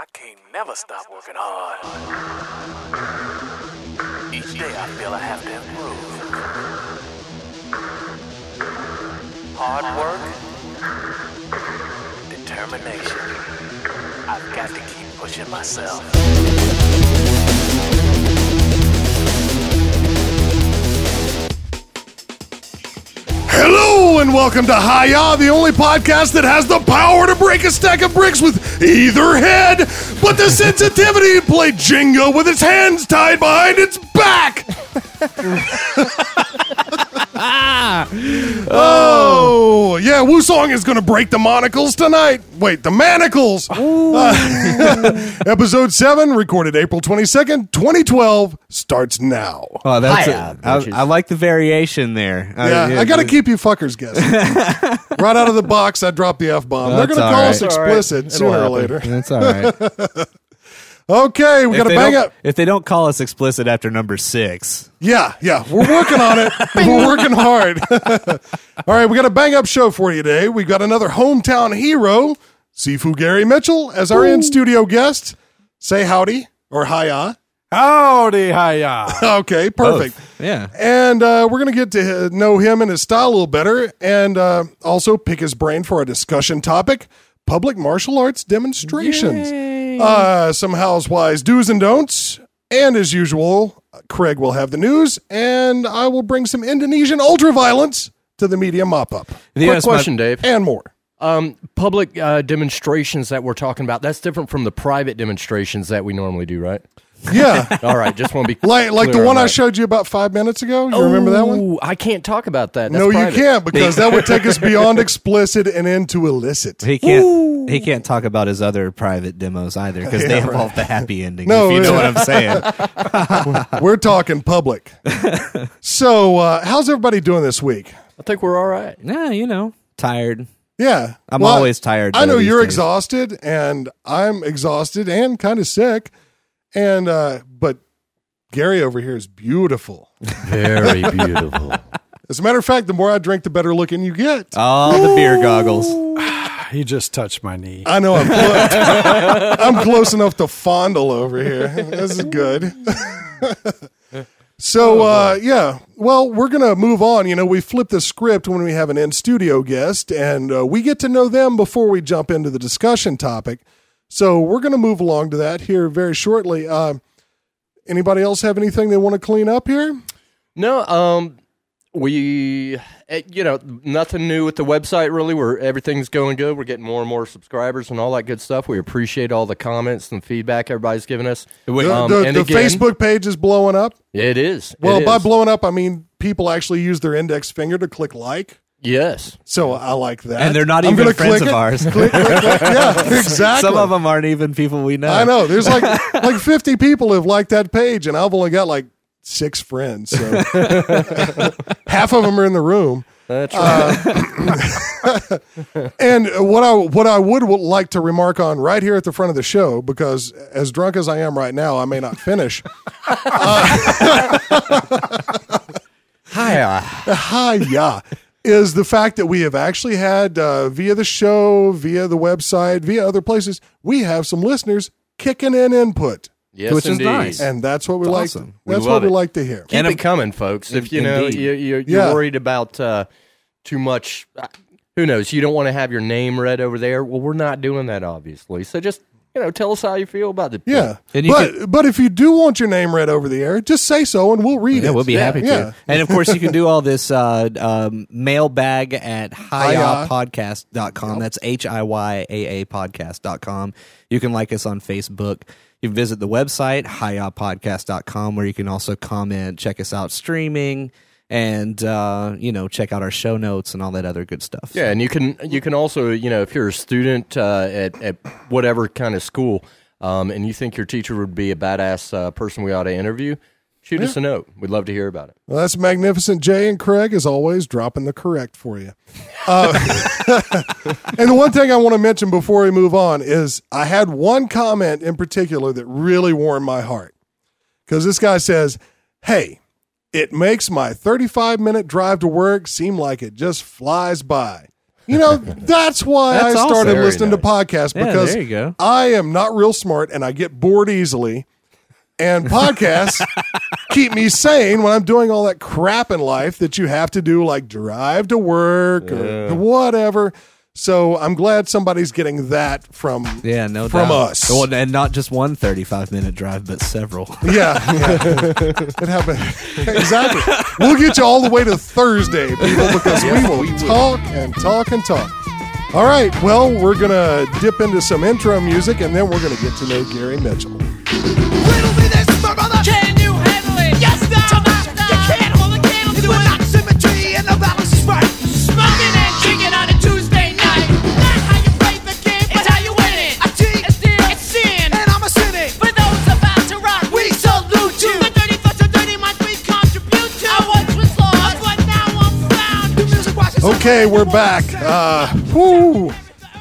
I can't never stop working hard. Each day I feel I have to improve. Hard work, determination. I've got to keep pushing myself. Hello and welcome to Hiya, the only podcast that has the power to break a stack of bricks with either head, but the sensitivity to play Jenga with its hands tied behind its back. oh, yeah, Wu Song is going to break the monocles tonight. Wait, the manacles. Uh, episode 7, recorded April 22nd, 2012, starts now. Oh, that's Hiya, a, I, bitches. I like the variation there. Uh, Yeah, I got to keep you fuckers guessing. right out of the box, I dropped the f bomb. They're going to call right. us It's all right. explicit It'll sooner or later. That's all right. Okay, we got to bang up. If they don't call us explicit after number six, Yeah, yeah, we're working on it. we're working hard. All right, we got a bang up show for you today. We've got another hometown hero, Sifu Gary Mitchell, as our in studio guest. Say howdy or hiya. Howdy, hiya. Okay, perfect. yeah. And uh, we're going to get to know him and his style a little better and uh, also pick his brain for our discussion topic public martial arts demonstrations. Uh, some housewives do's and don'ts. And as usual, Craig will have the news and I will bring some Indonesian ultraviolence to the media mop up The Quick US my- question, Dave. and more. Um, public uh, demonstrations that we're talking about, that's different from the private demonstrations that we normally do, right? Yeah. All right, just want to be like like the one on I showed you about five minutes ago. You remember that one? I can't talk about that. That's no, private. you can't because that would take us beyond explicit and into illicit. He can't. He can't talk about his other private demos either because they Yeah, involve the happy ending. No, if you know what I'm saying. We're talking public. so, uh, how's everybody doing this week? I think we're all right. yeah, you know, tired. Yeah, I'm Well, always tired. I though, know these you're days. exhausted, and I'm exhausted and kind of sick. And uh, but Gary over here is beautiful. Very beautiful. As a matter of fact, the more I drink, the better looking you get. Oh, the beer goggles. He just touched my knee. I know I'm close. I'm close enough to fondle over here. This is good. so uh, yeah, well, we're gonna move on. You know, we flip the script when we have an in studio guest, and uh, we get to know them before we jump into the discussion topic. So we're gonna move along to that here very shortly. Uh, anybody else have anything they want to clean up here? no, um, we, eh, you know, nothing new with the website really. We're everything's going good. We're getting more and more subscribers and all that good stuff. We appreciate all the comments and feedback everybody's giving us. The, Um, the- and the again- Facebook page is blowing up. It is. It Well, by is. blowing up, I mean people actually use their index finger to click like. yes. So I like that. And they're not I'm even gonna friends click of it. ours. Click, click, click. Yeah, exactly. Some of them aren't even people we know. I know. There's like like 50 people have liked that page, and I've only got like six friends. So half of them are in the room. That's uh, right. And what I what I would like to remark on right here at the front of the show, because as drunk as I am right now, I may not finish. Uh, Hi. Uh. Hi, yeah. Is the fact that we have actually had uh, via the show, via the website, via other places, we have some listeners kicking in input, Yes, Which is indeed. nice. and that's what we It's like. awesome. We That's love what we like to hear. Keep And it coming, folks. If you know you, you're, you're Yeah. worried about uh, too much, uh, who knows? You don't want to have your name read over there. Well, we're not doing that, obviously. So just you know, tell us how you feel about the Yeah, And you but but if you do want your name read over the air, just say so, and we'll read Yeah, it. we'll be Yeah. happy to. Yeah. And of course, you can do all this uh, um, mailbag at Hiya. hiyapodcast.com. That's H I Y A A podcast.com. You can like us on Facebook. You visit the website, hiyapodcast.com, where you can also comment, check us out streaming, and, uh, you know, check out our show notes and all that other good stuff. Yeah, and you can you can also you know if you're a student uh, at at whatever kind of school, um, and you think your teacher would be a badass uh, person we ought to interview, shoot us a note. We'd love to hear about it. Well, that's magnificent. Jay and Craig, as always, dropping the correct for you. Uh, and the one thing I want to mention before we move on is I had one comment in particular that really warmed my heart. Because this guy says, Hey, it makes my 35 minute drive to work seem like it just flies by. You know, that's why That's I started listening to podcasts Yeah, because there you go. I am not real smart and I get bored easily. And podcasts keep me sane when I'm doing all that crap in life that you have to do, like drive to work or whatever. So I'm glad somebody's getting that from Yeah, no from doubt. us. Well, and not just one 35 minute drive, but several. Yeah, yeah. it happened exactly. We'll get you all the way to Thursday, people, because we will talk and talk and talk. All right, well, we're gonna dip into some intro music, and then we're gonna get to know Gary Mitchell. Okay, we're back. Uh, whoo,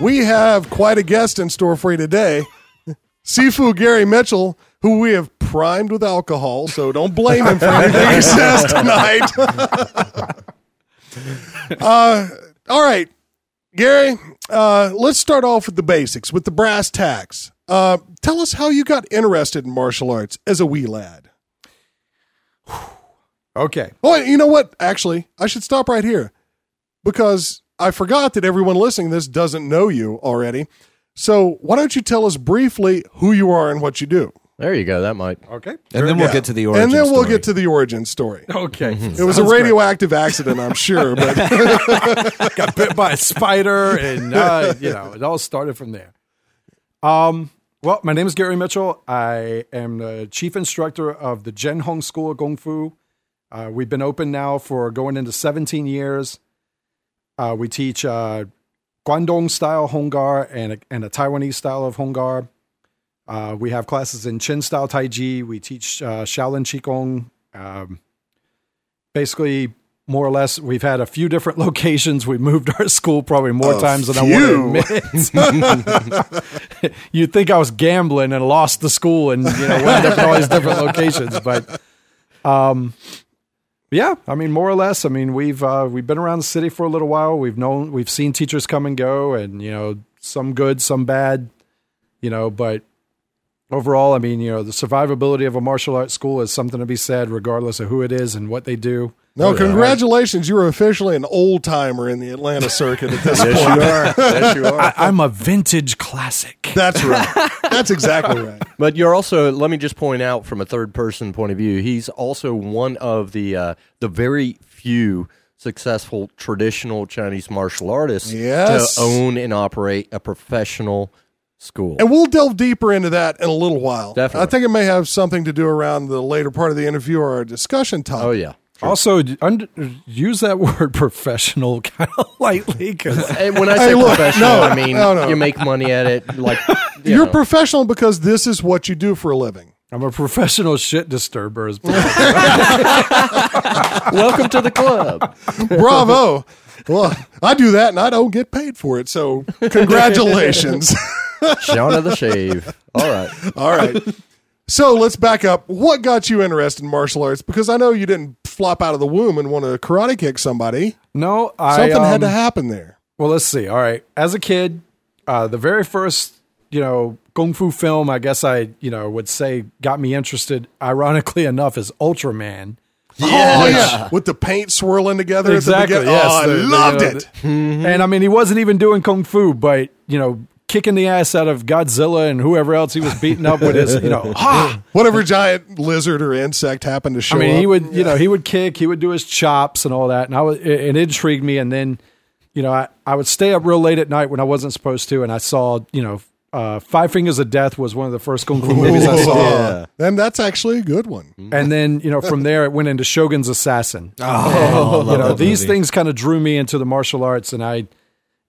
we have quite a guest in store for you today. Sifu Gary Mitchell, who we have primed with alcohol, so don't blame him for anything he says tonight. uh, all right, Gary, uh, let's start off with the basics, with the brass tacks. Uh, tell us how you got interested in martial arts as a wee lad. Okay. Oh, you know what? Actually, I should stop right here because I forgot that everyone listening to this doesn't know you already. So why don't you tell us briefly who you are and what you do? There you go. That might. Okay. And then we'll Yeah. get to the origin And then we'll story. get to the origin story. Okay. It was a radioactive accident, I'm sure, but got bit by a spider, and uh, you know it all started from there. Um, well, my name is Gary Mitchell. I am the chief instructor of the Jen Hong School of Kung Fu. Uh, we've been open now for going into 17 years. Uh, we teach uh, Guangdong style Hung Gar and a, and a Taiwanese style of Hung Gar. Uh, we have classes in Chen style Tai Chi. We teach uh, Shaolin Qigong. Um, basically, more or less, we've had a few different locations. We moved our school probably more A times than I want to admit. You'd think I was gambling and lost the school and you know up in all these different locations, but um, yeah, I mean, more or less. I mean, we've uh, we've been around the city for a little while. We've known we've seen teachers come and go, and you know, some good, some bad, you know, but overall, I mean, you know, the survivability of a martial arts school is something to be said, regardless of who it is and what they do. No, congratulations. You're officially an old timer in the Atlanta circuit at this point. Yes, you are. yes, you are. I, I'm a vintage classic. That's right. That's exactly right. But you're also. Let me just point out from a third person point of view. He's also one of the uh, the very few successful traditional Chinese martial artists Yes. to own and operate a professional school. And we'll delve deeper into that in a little while. Definitely. I think it may have something to do around the later part of the interview or our discussion topic. oh yeah. Also, under, use that word professional kind of lightly because when I Hey, say look, professional, no, I mean no, no. you make money at it. Like you You're know. professional because this is what you do for a living. I'm a professional shit disturber. As welcome to the club. Bravo. well, I do that and I don't get paid for it. So, congratulations. Shaun of the Shave. All right. All right. So, let's back up. What got you interested in martial arts? Because I know you didn't flop out of the womb and want to karate kick somebody. no, I Something had to um, happen there. Well, let's see. All right. As a kid, uh, the very first, you know, kung fu film, I guess I, you know, would say got me interested, ironically enough, is Ultraman. Oh, yeah. With the paint swirling together Exactly. at the beginning. yes. Oh, I The- the, loved you know, it. the- And I mean, he wasn't even doing kung fu, but, you know, kicking the ass out of Godzilla and whoever else he was beating up with his, you know, ha! Whatever giant lizard or insect happened to show I mean, up. he would, you know, he would kick, he would do his chops and all that, and I was, it, it intrigued me. And then, you know, I, I would stay up real late at night when I wasn't supposed to, and I saw, you know, uh, Five Fingers of Death was one of the first kung fu movies I saw. Yeah. And that's actually a good one. And then, you know, from there it went into Shogun's Assassin. Oh, you know, these things kind of drew me into the martial arts, and I,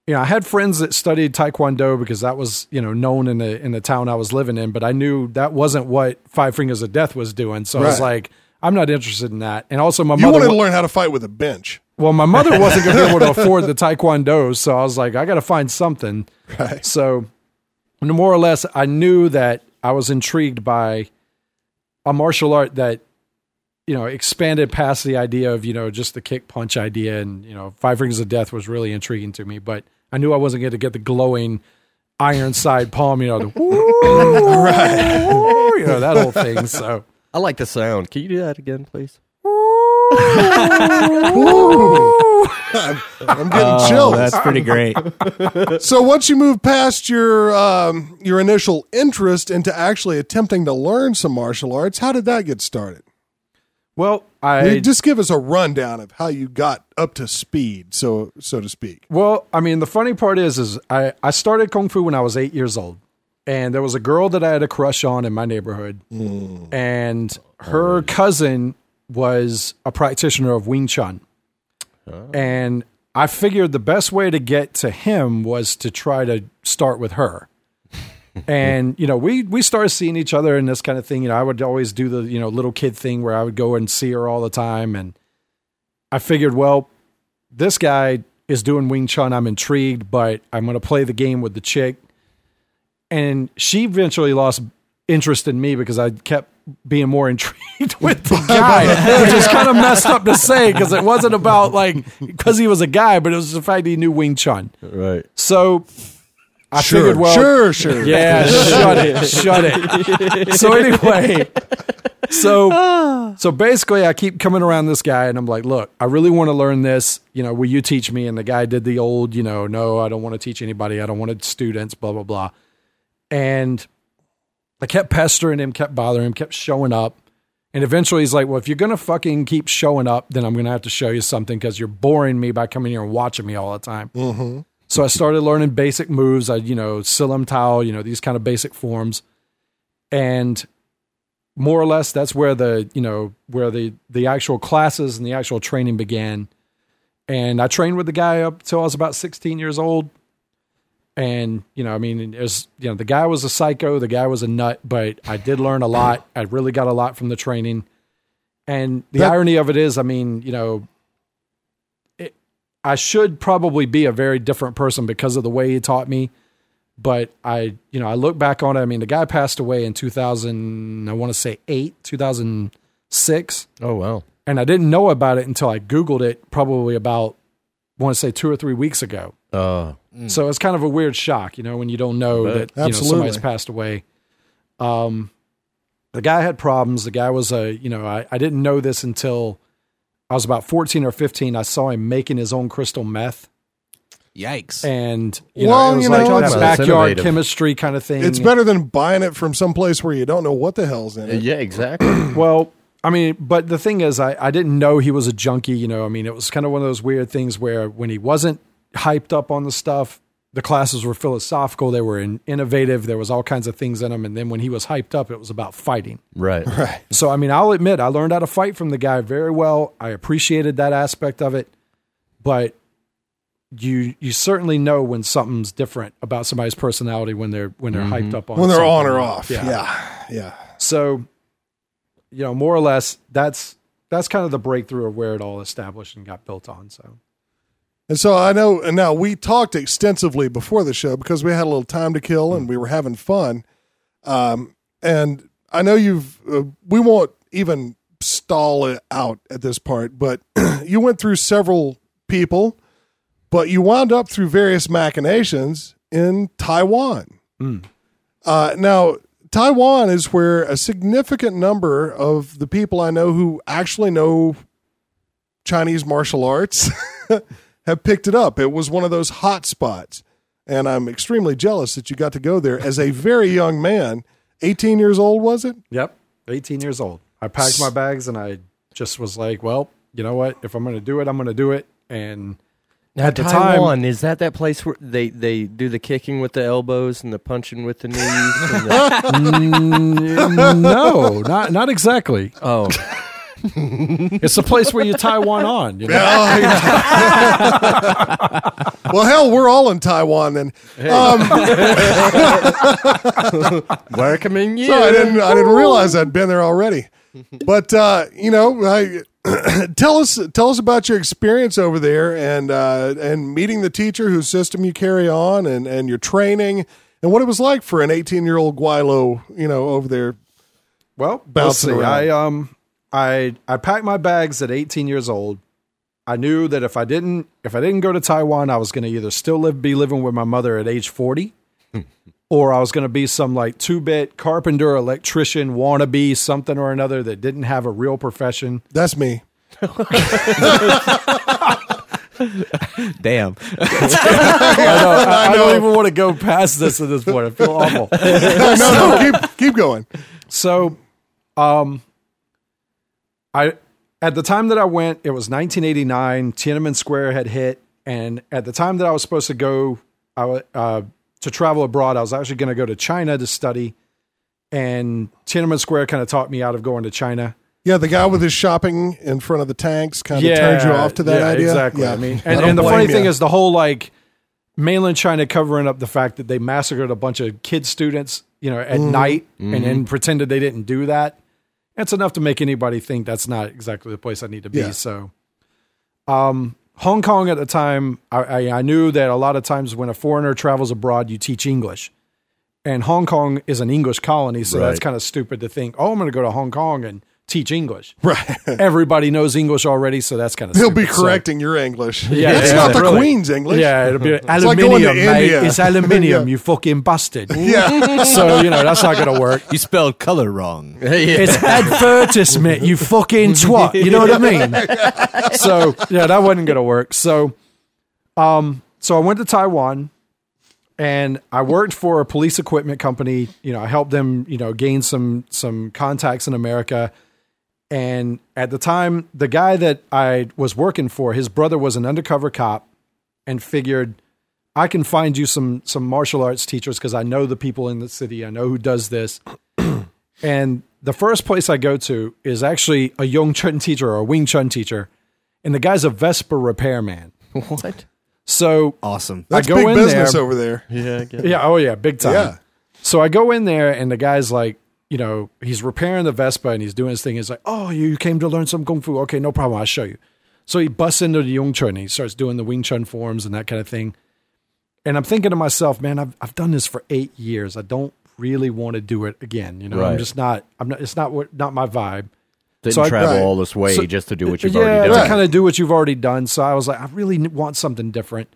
you know, I had friends that studied Taekwondo because that was, you know, known in the in the town I was living in, but I knew that wasn't what Five Fingers of Death was doing. So I was like, I'm not interested in that. And also, my You mother. wanted to learn how to fight with a bench. well, my mother wasn't to be able to afford the Taekwondo, so I was like, I got to find something. Right. So, more or less, I knew that I was intrigued by a martial art that you know expanded past the idea of you know just the kick punch idea, and you know Five Rings of Death was really intriguing to me. But I knew I wasn't going to get the glowing iron side palm, you know, the right, you know that whole thing. So I like the sound. Can you do that again, please? I'm getting chills. Oh, that's pretty great. So once you move past your um, your initial interest into actually attempting to learn some martial arts, how did that get started? Well, I just give us a rundown of how you got up to speed, so so to speak. Well, I mean, the funny part is, is I, I started kung fu when I was eight years old, and there was a girl that I had a crush on in my neighborhood, mm. and oh, her cousin was a practitioner of Wing Chun, oh. and I figured the best way to get to him was to try to start with her. And you know, we we started seeing each other and this kind of thing. You know, I would always do the you know little kid thing where I would go and see her all the time, and I figured, well, this guy is doing Wing Chun. I'm intrigued, but I'm going to play the game with the chick. And she eventually lost interest in me because I kept being more intrigued with the guy, which is kind of messed up to say because it wasn't about like because he was a guy, but it was the fact he knew Wing Chun. Right. So I Sure, figured, well, sure, sure. yeah, shut it, shut it. So anyway, so so basically, I keep coming around this guy, and I'm like, look, I really want to learn this. You know, will you teach me? And the guy did the old, you know, no, I don't want to teach anybody. I don't want students. Blah blah blah. And I kept pestering him, kept bothering him, kept showing up. And eventually he's like, well, if you're going to fucking keep showing up, then I'm going to have to show you something because you're boring me by coming here and watching me all the time. Mm-hmm. So I started learning basic moves. I, you know, Siu Lim Tao, you know, these kind of basic forms. And more or less that's where the, you know, where the the actual classes and the actual training began. And I trained with the guy up till I was about 16 years old. And, you know, I mean, as you know, the guy was a psycho, the guy was a nut, but I did learn a lot. I really got a lot from the training. And the That- irony of it is, I mean, you know, I should probably be a very different person because of the way he taught me. But I, you know, I look back on it. I mean, the guy passed away in 2000, I want to say eight, 2006 Oh wow. and I didn't know about it until I Googled it probably about, I want to say two or three weeks ago. Uh, So it's kind of a weird shock, you know, when you don't know that you know Absolutely. somebody's passed away. Um, the guy had problems. The guy was a, you know, I, I didn't know this until I was about 14 or 15. I saw him making his own crystal meth. Yikes. And, you Well, know, it was you like know, that it's- backyard It's chemistry kind of thing. It's better than buying it from someplace where you don't know what the hell's in it. yeah, exactly. Well, I mean, but the thing is, I, I didn't know he was a junkie. You know, I mean, it was kind of one of those weird things where when he wasn't hyped up on the stuff, the classes were philosophical. They were in, innovative. There was all kinds of things in them. And then when he was hyped up, it was about fighting. right. Right. So, I mean, I'll admit, I learned how to fight from the guy very well. I appreciated that aspect of it, but you you certainly know when something's different about somebody's personality when they're when they're hyped mm-hmm. up on When they're on or off. Yeah. Yeah. So, you know, more or less, that's that's kind of the breakthrough of where it all established and got built on. So, And so I know, and now we talked extensively before the show because we had a little time to kill and we were having fun. Um, and I know you've, uh, we won't even stall it out at this part, but you went through several people, but you wound up through various machinations in Taiwan. Uh, now, Taiwan is where a significant number of the people I know who actually know Chinese martial arts have picked it up. It was one of those hot spots. And I'm extremely jealous that you got to go there as a very young man. 18 years old, was it? yep, 18 years old. I packed my bags and I just was like, well, you know what? If I'm going to do it, I'm going to do it. And Now, At the time- Taiwan is that that place where they they do the kicking with the elbows and the punching with the knees? the, Mm, no, not not exactly. oh, It's a place where you tie one on. You know? well, hell, we're all in Taiwan then. Um, welcoming you. so I didn't, I didn't realize I'd been there already. But uh, you know, I, tell us tell us about your experience over there and uh, and meeting the teacher whose system you carry on and and your training and what it was like for an 18 year old gweilo, you know, over there. Well, Bouncing see. around. I um I I packed my bags at 18 years old. I knew that if I didn't if I didn't go to Taiwan, I was going to either still live be living with my mother at age 40 or I was going to be some like two-bit carpenter, electrician, wannabe something or another that didn't have a real profession. That's me. Damn. I, know, I, I don't even want to go past this at this point. I feel awful. No, no, no. Keep keep going. So, um, I at the time that I went, it was 1989. Tiananmen Square had hit, and at the time that I was supposed to go, I uh, to travel abroad, I was actually going to go to China to study, and Tiananmen Square kind of taught me out of going to China. Yeah, the guy with his shopping in front of the tanks kind of turned you off to that yeah, idea. Exactly. Yeah. I mean, and, don't and the blame funny thing is, the whole like mainland China covering up the fact that they massacred a bunch of kid students, you know, at Mm-hmm. night and then pretended they didn't do that. That's enough to make anybody think that's not exactly the place I need to be. Yeah. So, um, Hong Kong at the time, I, I, I knew that a lot of times when a foreigner travels abroad, you teach English. And Hong Kong is an English colony, so that's kind of stupid to think, oh, I'm going to go to Hong Kong and teach English. right. Everybody knows English already, so that's kind of He'll be stupid. So- correcting your English. Yeah, it's yeah, not the really. Queen's English. Yeah, it'll be like aluminium, going to mate. India. It's aluminium, Yeah. you fucking bastard. Yeah. So, you know, that's not going to work. You spelled color wrong. It's advertisement, you fucking twat. You know what I mean? So, yeah, that wasn't going to work. So, um, so I went to Taiwan and I worked for a police equipment company. You know, I helped them, you know, gain some some contacts in America. And at the time, the guy that I was working for, his brother was an undercover cop and figured I can find you some some martial arts teachers because I know the people in the city. I know who does this. and the first place I go to is actually a Yong Chun teacher or a Wing Chun teacher, and the guy's a Vespa repairman. What? So Awesome. That's I go big in business there- over there. Yeah, I get it. yeah, oh yeah, big time. Yeah. So I go in there and the guy's like, you know, he's repairing the Vespa and he's doing his thing. He's like, oh, you came to learn some kung fu. Okay, no problem. I'll show you. So he busts into the Yung Chun and he starts doing the Wing Chun forms and that kind of thing. And I'm thinking to myself, man, I've, I've done this for eight years. I don't really want to do it again. You know, I'm just not, I'm not, it's not what, not my vibe. Didn't So I- travel Right. all this way So- just to do what uh, you've yeah, already to done. kind of do what you've already done. So I was like, I really want something different.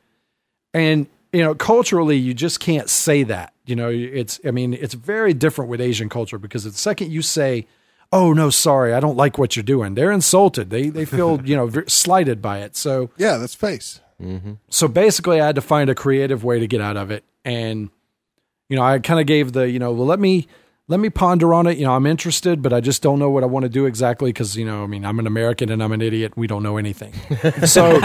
And you know, culturally, you just can't say that. You know, it's I mean, it's very different with Asian culture because the second you say, "Oh no, sorry, I don't like what you're doing," they're insulted. They they feel you know slighted by it. So Yeah, that's face. Mm-hmm. so basically, I had to find a creative way to get out of it, and you know, I kind of gave the you know, well, let me let me ponder on it. You know, I'm interested, but I just don't know what I want to do exactly because you know, I mean, I'm an American and I'm an idiot. We don't know anything. So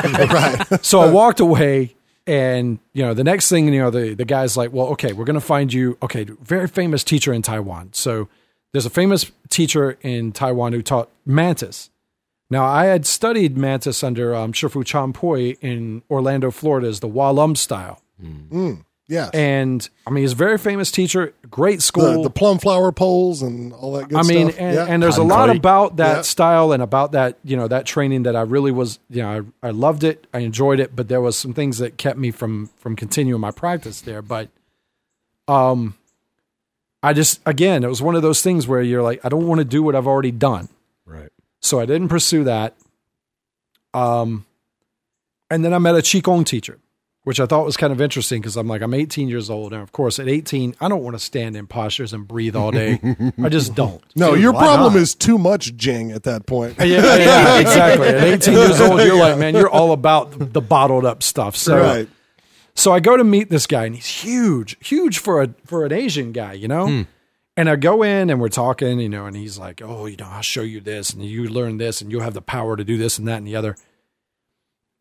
so I walked away. And you know the next thing you know the the guy's like, well, okay, we're gonna find you. Okay, very famous teacher in Taiwan. So there's a famous teacher in Taiwan who taught Mantis. Now, I had studied Mantis under um, Shifu Chan Pui in Orlando, Florida, as the Wah Lum style. Yeah. And I mean, he's a very famous teacher, great school. the plum flower poles and all that good stuff I mean, stuff. and, yeah. and there's a lot Concrete. about that Yeah. style and about that, you know, that training that I really was, you know, I, I loved it, I enjoyed it, but there was some things that kept me from from continuing my practice there. But, um, I just again, it was one of those things where you're like, I don't want to do what I've already done. Right. So I didn't pursue that. Um, and then I met a Qigong teacher, which I thought was kind of interesting because I'm like, I'm 18 years old. And of course, at 18, I don't want to stand in postures and breathe all day. I just don't. no, Dude, your problem not? is too much jing at that point. Yeah, yeah, exactly. At 18 years old, you're like, man, you're all about the bottled up stuff. So, right. so I go to meet this guy, and he's huge, huge for a for an Asian guy, you know. Hmm. And I go in, and we're talking, you know, and he's like, "Oh, you know, I'll show you this, and you learn this, and you'll have the power to do this and that and the other."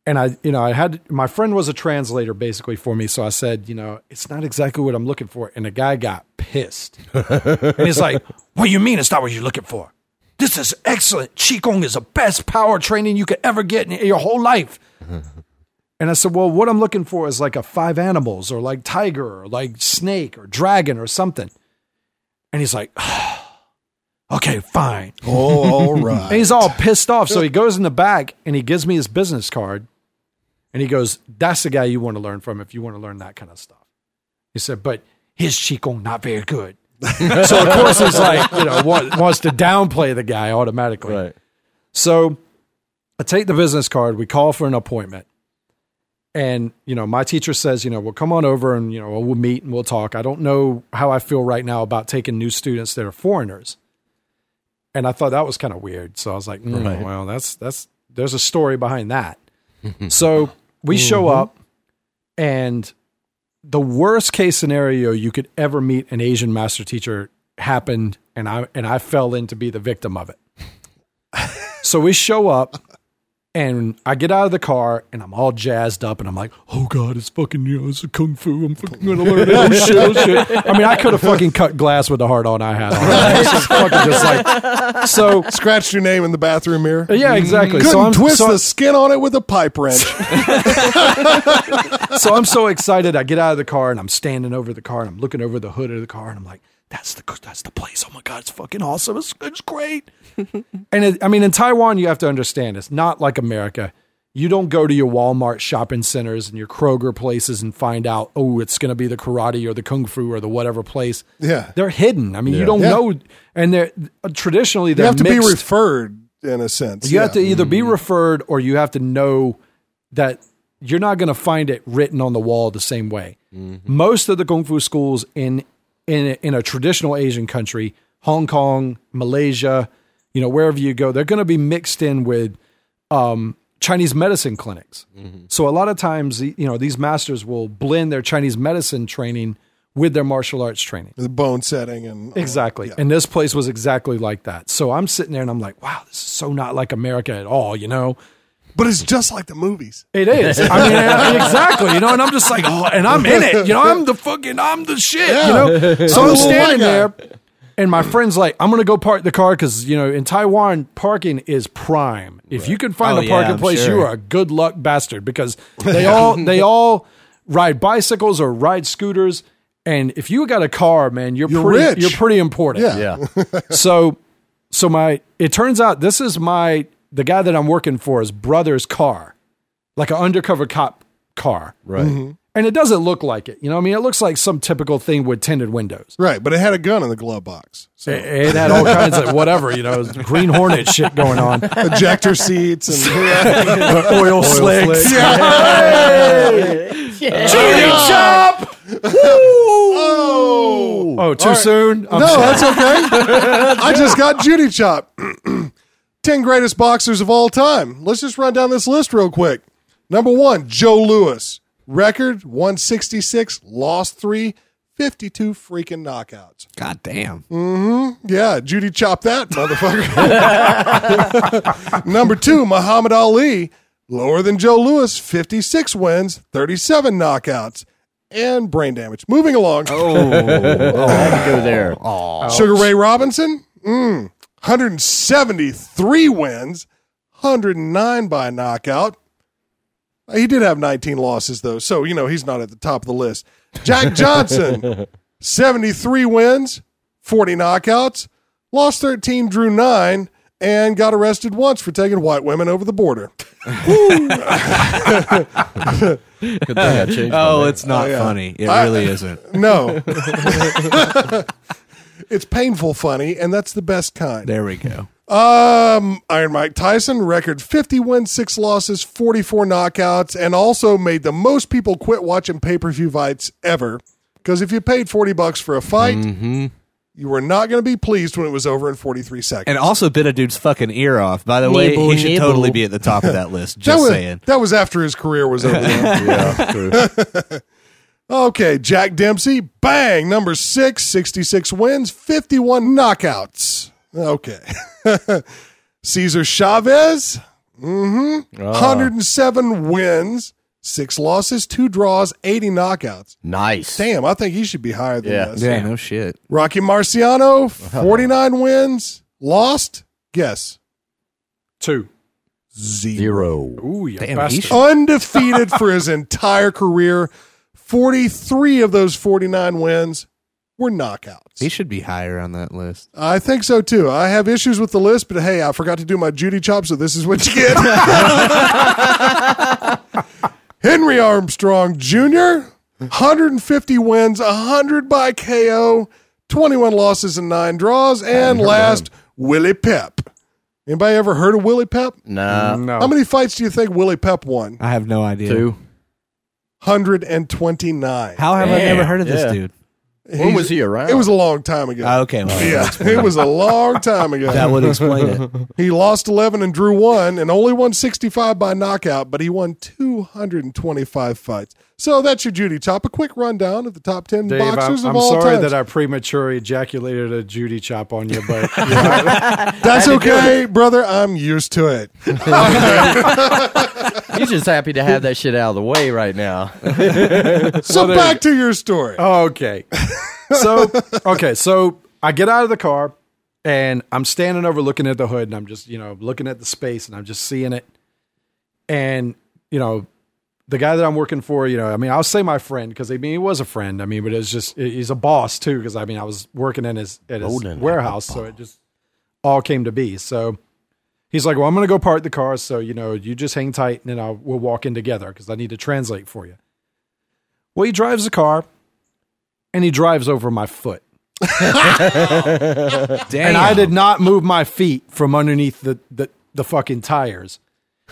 And I, you know, I had my friend was a translator basically for me, so I said, you know, it's not exactly what I'm looking for, and the guy got pissed, and he's like, "What do you mean it's not what you're looking for? This is excellent. Qigong is the best power training you could ever get in your whole life." And I said, well, what I'm looking for is like a five animals or like tiger or like snake or dragon or something. And he's like, okay, fine. Oh, all right. And he's all pissed off. So he goes in the back and he gives me his business card. And he goes, that's the guy you want to learn from if you want to learn that kind of stuff. He said, but his Qigong not very good. so of course he's like, you know, wa- wants to downplay the guy automatically. Right. So I take the business card. We call for an appointment. And, you know, my teacher says, you know, well, come on over and, you know, we'll meet and we'll talk. I don't know how I feel right now about taking new students that are foreigners. And I thought that was kind of weird. So I was like, mm, Right. well, that's, that's, there's a story behind that. so we show mm-hmm. up and the worst case scenario you could ever meet an Asian master teacher happened and I and I fell in to be the victim of it. so we show up and I get out of the car and I'm all jazzed up and I'm like, oh God, it's fucking, you know, it's a kung fu. I'm fucking gonna learn it. Oh shit, oh shit. I mean, I could have fucking cut glass with the hard on I had on. It's just fucking just like, so Scratched your name in the bathroom mirror. yeah, mm-hmm. exactly. Couldn't so I'm, twist so, the skin on it with a pipe wrench. so I'm so excited. I get out of the car and I'm standing over the car and I'm looking over the hood of the car and I'm like, "That's the that's the place. Oh my god, it's fucking awesome. It's, it's great." and it, I mean, in Taiwan, you have to understand, it's not like America. You don't go to your Walmart shopping centers and your Kroger places and find out, oh, it's going to be the karate or the kung fu or the whatever place. Yeah. they're hidden. I mean, you don't Yeah. know, and they're uh, traditionally they're have to be referred in a sense. You have to yeah. either be mm-hmm. referred or you have to know that you're not going to find it written on the wall the same way. Mm-hmm. Most of the kung fu schools in in a, in a traditional Asian country, Hong Kong, Malaysia, you know, wherever you go, they're going to be mixed in with um, Chinese medicine clinics. So a lot of times, you know, these masters will blend their Chinese medicine training with their martial arts training. the bone setting and Exactly. And this place was exactly like that. So I'm sitting there and I'm like, wow, this is so not like America at all, you know? But it's just like the movies. It is. I mean, exactly. You know, and I'm just like, oh, and I'm in it. You know, I'm the fucking, I'm the shit. You know. So I'm I'm standing there, and my friend's like, I'm gonna go park the car because you know in Taiwan parking is prime. If you can find Oh, a parking I'm place, sure. you are a good luck bastard because they all they all ride bicycles or ride scooters. And if you got a car, man, you're, You're pretty rich. you're pretty important Yeah. Yeah. so so my it turns out this is my the guy that I'm working for is brother's car, like an undercover cop car, Right. Mm-hmm. and it doesn't look like it. You know, what I mean, it looks like some typical thing with tinted windows. Right, but it had a gun in the glove box. So It, it had all kinds of whatever, you know, Green Hornet shit going on, ejector seats and oil, slicks. chop. oh. Oh, too soon. I'm No, sorry. that's okay. I just got Judy Chop. 10 greatest boxers of all time. Let's just run down this list real quick. Number one, Joe Louis. Record 166, lost three, 52 freaking knockouts. God damn. Yeah, Judy chopped that motherfucker. Number two, Muhammad Ali. Lower than Joe Louis, 56 wins, 37 knockouts, and brain damage. Moving along. Oh, I had to go there. Oh. Sugar Ray Robinson, mm, 173 wins, 109 by knockout. He did have 19 losses, though, so, you know, he's not at the top of the list. Jack Johnson, 73 wins, 40 knockouts, lost 13, drew 9, and got arrested once for taking white women over the border. Good thing I changed Oh, it's not oh, yeah. funny. It I- really isn't. No. it's painful funny, and that's the best kind. There we go. Um, Iron Mike Tyson record 50 wins, 6 losses, 44 knockouts, and also made the most people quit watching pay-per-view fights ever. Because if you paid 40 bucks for a fight, you were not going to be pleased when it was over in 43 seconds. And also bit a dude's fucking ear off. By the way, Nibble, he should nibble. totally be at the top of that list. that Just was, saying. that was after his career was over. yeah, true. okay, Jack Dempsey, bang, number 6, 66 wins, 51 knockouts. Okay. Cesar Chavez, mm-hmm, 107 wins, 6 losses, 2 draws, 80 knockouts. Nice. Damn, I think he should be higher than Yeah. this. Yeah, no shit. Rocky Marciano, 49 wins, lost, guess, Two. zero. Zero. Ooh, you Damn, he Undefeated for his entire career. 43 of those 49 wins were knockouts. He should be higher on that list. I think so too. I have issues with the list, but hey, I forgot to do my Judy chop, so this is what you get. Henry Armstrong Jr., 150 wins, 100 by KO, 21 losses and nine draws. And last, Willie Pep. Anybody ever heard of Willie Pep? Nah. no. How many fights do you think Willie Pep won? I have no idea. Two. 129. How have I never heard of this Yeah. dude? When was he around? It was a long time ago. Ah, okay, well, yeah, it was a long time ago. that would explain it. He lost 11 and drew one and only won 65 by knockout, but he won 225 fights. So that's your Judy Chop. A quick rundown of the top 10 Dave, I'm, boxers I'm of all sorry time. that I prematurely ejaculated a Judy chop on you, but yeah, That's okay, brother. I'm used to it. He's just happy to have that shit out of the way right now. So back to your story. Oh, okay. So okay, so I get out of the car and I'm standing over looking at the hood and I'm just, you know, looking at the space and I'm just seeing it. And, you know, the guy that I'm working for, you know, I mean, I'll say my friend because I mean he was a friend. I mean, but it's just he's a boss too because I mean I was working in his at his warehouse, so it just all came to be. So he's like, "Well, I'm going to go park the car, so you know, you just hang tight, and then I'll we'll walk in together because I need to translate for you." Well, he drives the car, and he drives over my foot, and I did not move my feet from underneath the the, the fucking tires.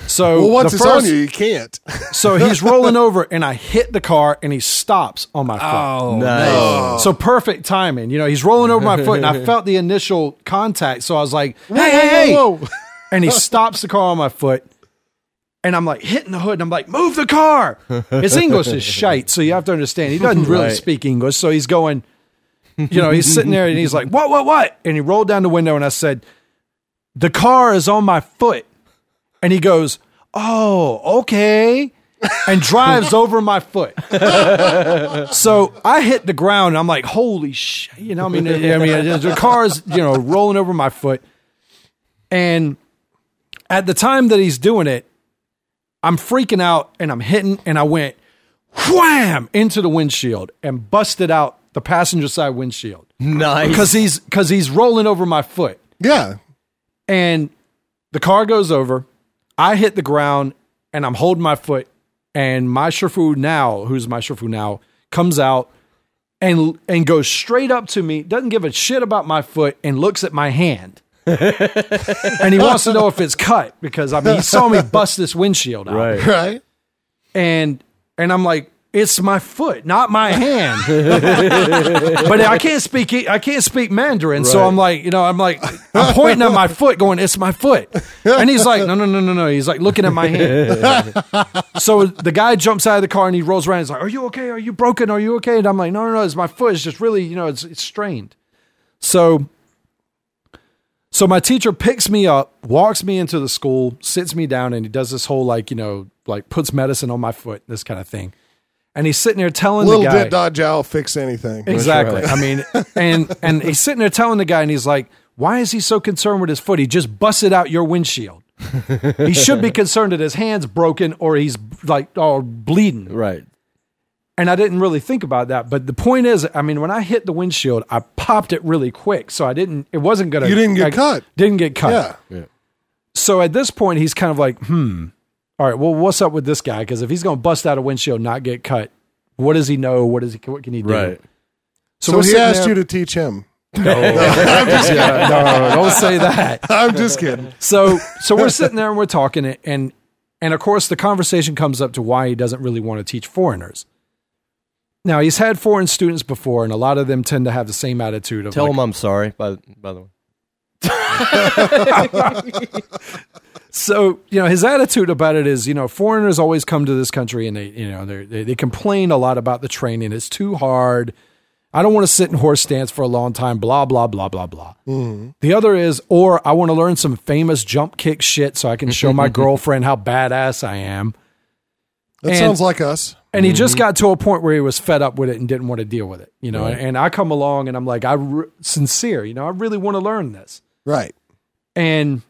So well, once the it's first- on you, you can't. so he's rolling over, and I hit the car, and he stops on my foot. Oh, Nice. So perfect timing. You know, he's rolling over my foot, and I felt the initial contact. So I was like, "Hey, hey, hey!" Whoa, whoa. And he stops the car on my foot, and I'm like hitting the hood, and I'm like, "Move the car!" His English is shite, so you have to understand he doesn't really Right. speak English. So he's going, you know, he's sitting there, and he's like, "What, what, what?" And he rolled down the window, and I said, "The car is on my foot," and he goes, "Oh, okay." and drives over my foot. So I hit the ground and I'm like, holy shit. You know, I mean, I mean, the car's, you know, rolling over my foot. And at the time that he's doing it, I'm freaking out and I'm hitting and I went wham into the windshield and busted out the passenger side windshield Nice. because he's because he's rolling over my foot Yeah. and the car goes over. I hit the ground and I'm holding my foot, and my Shifu now, who's my Shifu now, comes out and and goes straight up to me, doesn't give a shit about my foot, and looks at my hand. and he wants to know if it's cut because I mean he saw me bust this windshield out. Right. Right. And and I'm like, it's my foot, not my hand. but I can't speak I can't speak Mandarin, so I'm like, you know, I'm like I'm pointing at my foot, going, "It's my foot," and he's like, "No, no, no, no, no." He's like looking at my hand. so the guy jumps out of the car and he rolls around. He's like, "Are you okay? Are you broken? Are you okay?" And I'm like, "No, no, no. It's my foot. It's just really, you know, it's it's strained." So. So my teacher picks me up, walks me into the school, sits me down, and he does this whole like you know like puts medicine on my foot, this kind of thing. And he's sitting there telling Little the guy Little did Dodge Owl fix anything. exactly. right. I mean, and and he's sitting there telling the guy, and he's like, "Why is he so concerned with his foot? He just busted out your windshield. he should be concerned that his hand's broken or he's like all bleeding." Right. And I didn't really think about that, but the point is, I mean, when I hit the windshield, I popped it really quick, so I didn't. It wasn't gonna. You didn't get I cut. Didn't get cut. Yeah. So at this point, he's kind of like, hmm. All right, well, what's up with this guy? Because if he's going to bust out a windshield, not get cut, what does he know? What does he? What can he do? Right. So, we're he asked there- you to teach him. Yeah, no, don't say that. I'm just kidding. So, so we're sitting there and we're talking, and and of course the conversation comes up to why he doesn't really want to teach foreigners. Now he's had foreign students before, and a lot of them tend to have the same attitude of Tell like, him I'm sorry. By by the way. so you know his attitude about it is you know foreigners always come to this country and they you know they they, complain a lot about the training. It's too hard. I don't want to sit in horse stance for a long time blah blah blah blah blah. Mm-hmm. The other is or i want to learn some famous jump kick shit so i can show my girlfriend how badass i am. That And- sounds like us. and he just mm-hmm. got to a point where he was fed up with it and didn't want to deal with it you know and i come along and i'm like i re- sincere you know i really want to learn this. Right. and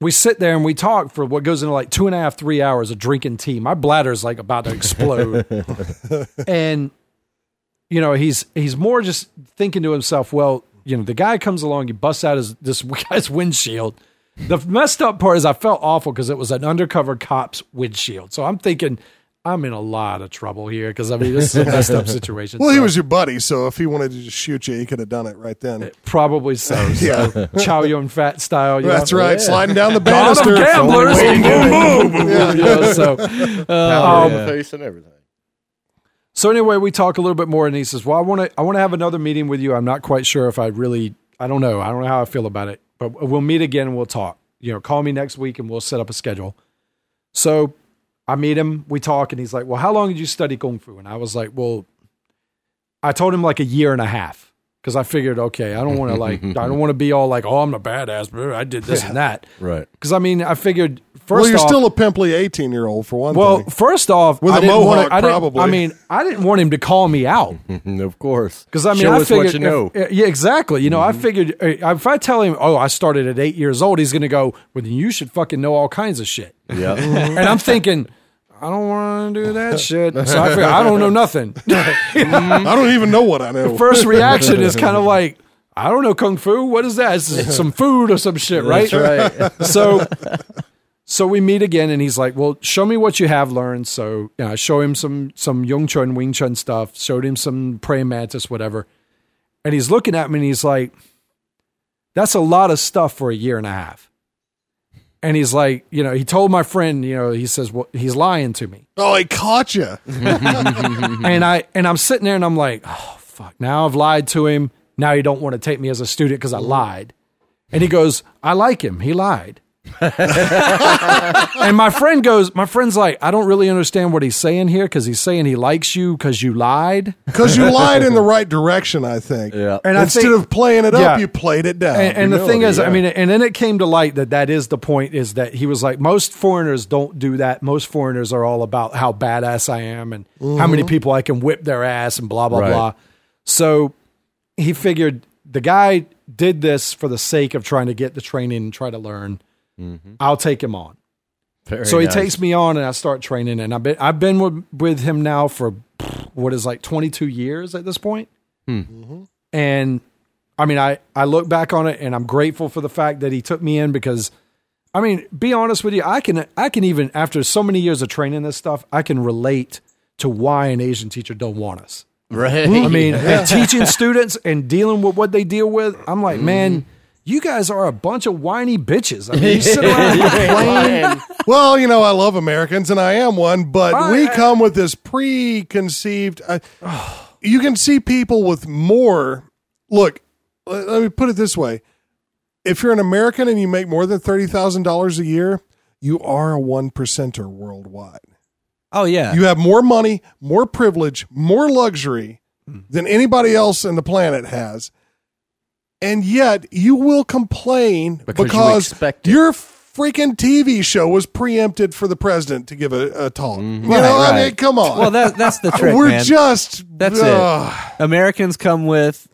we sit there and we talk for what goes into like two and a half, three hours of drinking tea. My bladder's like about to explode. and you know, he's he's more just thinking to himself, well, you know, the guy comes along, he busts out his this guy's windshield. The messed up part is I felt awful because it was an undercover cop's windshield. So I'm thinking, I'm in a lot of trouble here because I mean this is a messed up situation. Well, he was your buddy, so if he wanted to just shoot you, he could have done it right then. probably so. so Chow Yun Fat style. You That's know? right, sliding down the God banister. gamblers. Only way to do. You know, so Power Um, in the face and everything. So anyway, we talk a little bit more, and he says, "Well, I want to, I want to have another meeting with you. I'm not quite sure if I really, I don't know, I don't know how I feel about it, but we'll meet again and we'll talk. You know, call me next week and we'll set up a schedule." So I meet him, we talk, and he's like, "Well, how long did you study kung fu?" And I was like, "Well, I told him like a year and a half because I figured, okay, I don't want to like, I don't want to be all like, oh, I'm a badass, but I did this and that, Right. because I mean, I figured first well, you're off, still a pimply 18 year old for one well, thing. first off, With I a didn't want mohawk, to, I probably. I mean, I didn't want him to call me out. of course. Because I mean, Show I us figured, what you know. if- yeah, exactly. You know, I figured uh, if I tell him, "Oh, I started at eight years old," he's going to go, "Well, then you should fucking know all kinds of shit." yeah. and I'm thinking, I don't want to do that shit. So I figure I don't know nothing. I don't even know what I know. First reaction is kind of like, I don't know kung fu. What is that? It's some food or some shit, right? Right. so so we meet again and he's like well show me what you have learned so you know, i show him some some Yung Chun Wing Chun stuff showed him some praying mantis whatever and he's looking at me and he's like that's a lot of stuff for a year and a half and he's like you know he told my friend you know he says well he's lying to me. Oh, he caught you. and i and i'm sitting there and i'm like oh fuck. Now i've lied to him. Now he don't want to take me as a student because i lied. And he goes i like him. He lied and my friend goes, my friend's like, I don't really understand what he's saying here because he's saying he likes you because you lied. Because you lied in the right direction, I think. Yeah. And Instead think- of playing it up, Yeah. you played it down. And, and the thing Humility, is, I mean, and then it came to light that that is the point is that he was like, most foreigners don't do that. Most foreigners are all about how badass I am and how many mm-hmm. people I can whip their ass and blah, blah, Right. blah. So he figured the guy did this for the sake of trying to get the training and try to learn. Mm-hmm. I'll take him on. Very so he nice. takes me on and I start training and I've been I've been with, with him now for what is like 22 years at this point. Hmm. Mm-hmm. And I mean I I look back on it and I'm grateful for the fact that he took me in because I mean be honest with you I can I can even after so many years of training this stuff I can relate to why an Asian teacher don't want us. Right. I mean, and teaching students and dealing with what they deal with, I'm like, mm-hmm. man, you guys are a bunch of whiny bitches. I mean, you sit around and complain. Well, you know, I love Americans and I am one, but I- we come with this preconceived. Uh, you can see people with more. Look, let let me put it this way: if you're an American and you make more than thirty thousand dollars a year, you are a one percenter worldwide. Oh yeah. You have more money, more privilege, more luxury than anybody else in the planet has. And yet you will complain Because you because, expect your freaking TV show was preempted for the president to give a, a talk. Mm-hmm. You know, Right, I mean, come on. well, that that's the trick, We're man. just That's it. Americans come with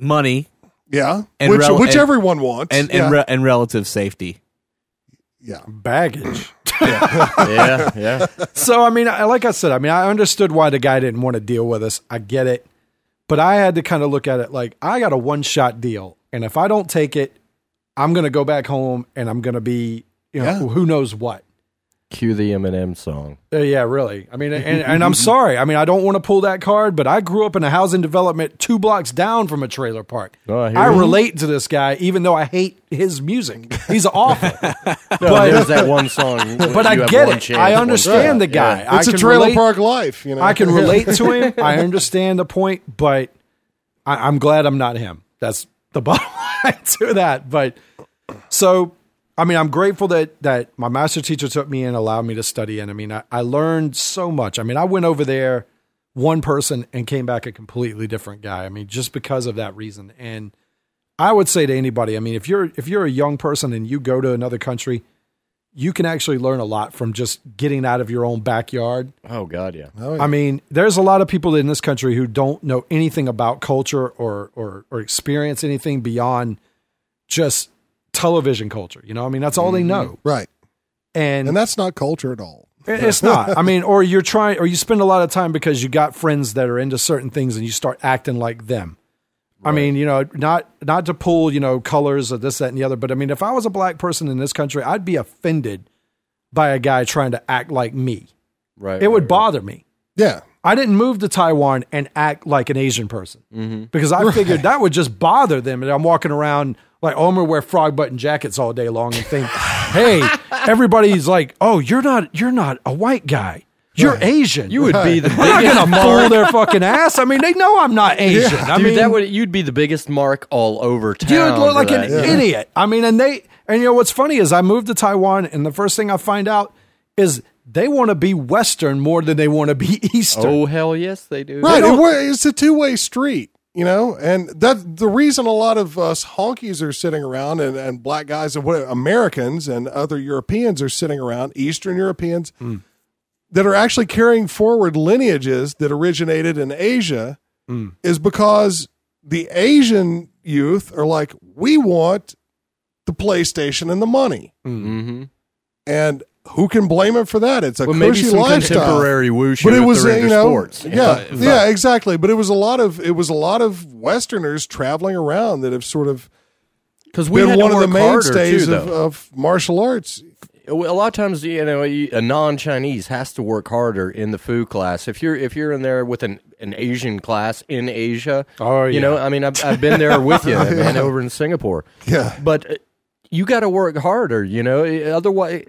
money Yeah, And which rel- which and- everyone wants. and yeah. and, re- and relative safety. yeah. Baggage. yeah, yeah. So, I mean, like I said, I mean, I understood why the guy didn't want to deal with us. I get it. But I had to kind of look at it like I got a one shot deal. And if I don't take it, I'm going to go back home and I'm going to be, you know, Yeah. who knows what. Cue the Eminem song. Uh, yeah, really. I mean, and, and I'm sorry. I mean, I don't want to pull that card, but I grew up in a housing development two blocks down from a trailer park. Oh, I I relate to this guy, even though I hate his music. He's awful. No, But- there's that one song. but I get it. chance, I understand the guy. Yeah. It's a trailer relate- park life. You know, I can relate to him. I understand the point, but I, I'm glad I'm not him. That's the bottom line to that. But so, I mean, I'm grateful that that my master teacher took me and allowed me to study. And I mean, I, I learned so much. I mean, I went over there one person and came back a completely different guy. I mean, just because of that reason. And I would say to anybody, I mean, if you're if you're a young person and you go to another country, you can actually learn a lot from just getting out of your own backyard Oh God, yeah. Oh, I mean, there's a lot of people in this country who don't know anything about culture or or, or experience anything beyond just television culture. You know, I mean, that's all they know, right, and, and that's not culture at all. it's not. I mean, or you're trying, or you spend a lot of time because you got friends that are into certain things, and you start acting like them. I mean, you know, not not to pull, you know, colors or this, that, and the other, but I mean, if I was a black person in this country, I'd be offended by a guy trying to act like me. Right. it would right. bother me. Yeah. I didn't move to Taiwan and act like an Asian person Mm-hmm. because I figured that would just bother them. And I'm walking around like, oh, I'm gonna wear frog button jackets all day long and think, hey, everybody's like, oh, you're not, you're not a white guy. You're Asian. You would be the I'm not gonna fool their fucking ass. I mean, they know I'm not Asian. I Dude, mean, that would you'd be the biggest mark all over town. you would look for like an that. idiot. I mean, and they, and you know what's funny is I moved to Taiwan, and the first thing I find out is they want to be Western more than they want to be Eastern. Oh hell yes, they do. Right. It, it's a two way street, you know, and that the reason a lot of us honkies are sitting around and, and black guys and what Americans and other Europeans are sitting around, Eastern Europeans hmm. that are actually carrying forward lineages that originated in Asia hmm. is because the Asian youth are like, we want the PlayStation and the money. Hmm. Mm-hmm. And who can blame him for that? It's a Well, maybe cushy some lifestyle. contemporary wushu but it was they're uh, you know sports. yeah But- yeah exactly. But it was a lot of it was a lot of westerners traveling around that have sort of because we been had one of the mainstays too, of, of martial arts. A lot of times you know a non-chinese has to work harder in the food class. If you're if you're in there with an, an asian class in asia Oh, yeah. you know i mean i've, I've been there with you man over in singapore. Yeah. but uh, you got to work harder you know? Otherwise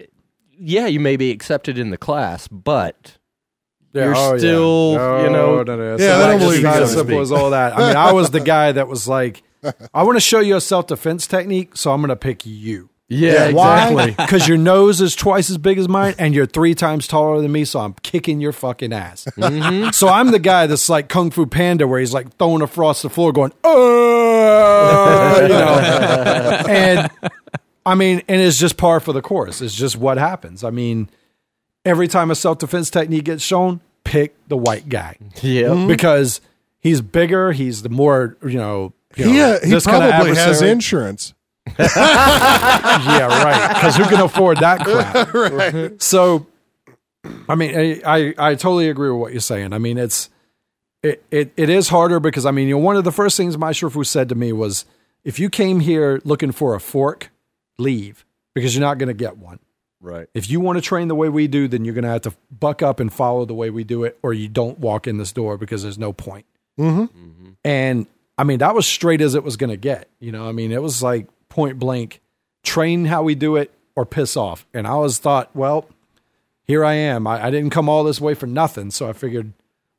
yeah you may be accepted in the class but You're still, you know- oh, no, no, Yeah, they don't believe not you, as to simple as all that. I mean, I was the guy that was like, I want to show you a self defense technique, so I'm going to pick you. yeah, Why? exactly Because your nose is twice as big as mine, and you're three times taller than me, so I'm kicking your fucking ass. Mm-hmm. So I'm the guy that's like Kung Fu Panda, where he's like throwing across the floor, going, "Oh," you know, and I mean, and it's just par for the course. It's just what happens. I mean, every time a self defense technique gets shown, pick the white guy yeah because he's bigger. He's the more you know. You he, know, uh, he this kinda probably has insurance Yeah, right. Because who can afford that crap? right. So, I mean, I, I I totally agree with what you're saying. I mean, it's it, it it is harder because I mean, you know, one of the first things my Shifu said to me was, if you came here looking for a fork, leave because you're not going to get one. right If you want to train the way we do, then you're going to have to buck up and follow the way we do it, or you don't walk in this door because there's no point. Mm-hmm. And I mean, that was straight as it was going to get. You know, I mean, it was like point blank train how we do it or piss off. And I always thought, well, here I am. I, I didn't come all this way for nothing. So I figured,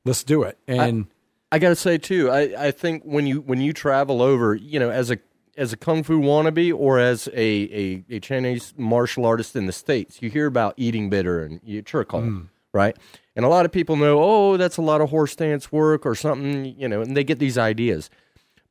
let's do it. And I gotta say too, I, I think when you when you travel over, you know, as a as a kung fu wannabe or as a, a, a Chinese martial artist in the states, you hear about eating bitter and you churkol, mm. right? And a lot of people know, oh, that's a lot of horse stance work or something, you know, and they get these ideas.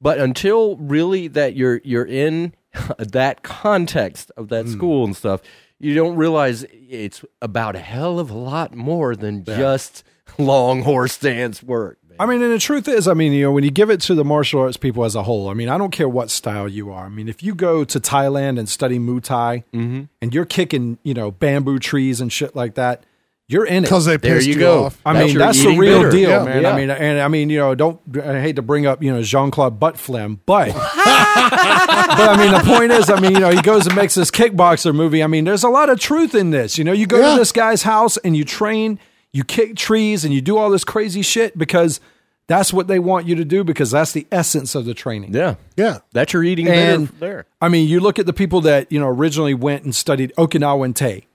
But until really that you're you're in that context of that mm. school and stuff, you don't realize it's about a hell of a lot more than just long horse stance work. Man. I mean, and the truth is, I mean, you know, when you give it to the martial arts people as a whole, I mean, I don't care what style you are. I mean, if you go to Thailand and study Muay Thai mm-hmm. and you're kicking, you know, bamboo trees and shit like that, you're in it. because they There pissed you you, go. off. I That's mean, your that's the real bitter. deal, Yeah. man. Yeah. I mean, and I mean, you know, don't I hate to bring up, you know, Jean Claude Butt Flim, but but I mean, the point is, I mean, you know, he goes and makes this kickboxer movie. I mean, there's a lot of truth in this. You know, you go Yeah. to this guy's house and you train, you kick trees, and you do all this crazy shit because that's what they want you to do because that's the essence of the training. Yeah, Yeah. that's your eating And there. I mean, you look at the people that you know originally went and studied Okinawan Tay.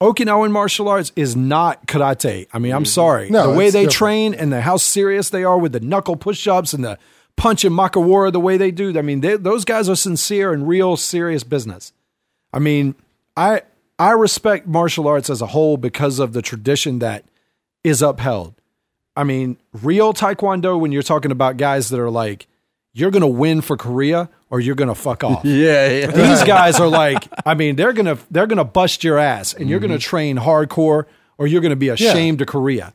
Okinawan martial arts is not karate. I mean, I'm mm-hmm. sorry. No, the way they different. train and the, how serious they are with the knuckle push-ups and the punch and makiwara, the way they do. I mean, they, those guys are sincere and real serious business. I mean, I I respect martial arts as a whole because of the tradition that is upheld. I mean, real taekwondo when you're talking about guys that are like you're going to win for Korea or you're going to fuck off. Yeah, yeah. These guys are like, I mean, they're gonna they're gonna bust your ass, and you're gonna Mm-hmm. train hardcore, or you're gonna be ashamed of Korea.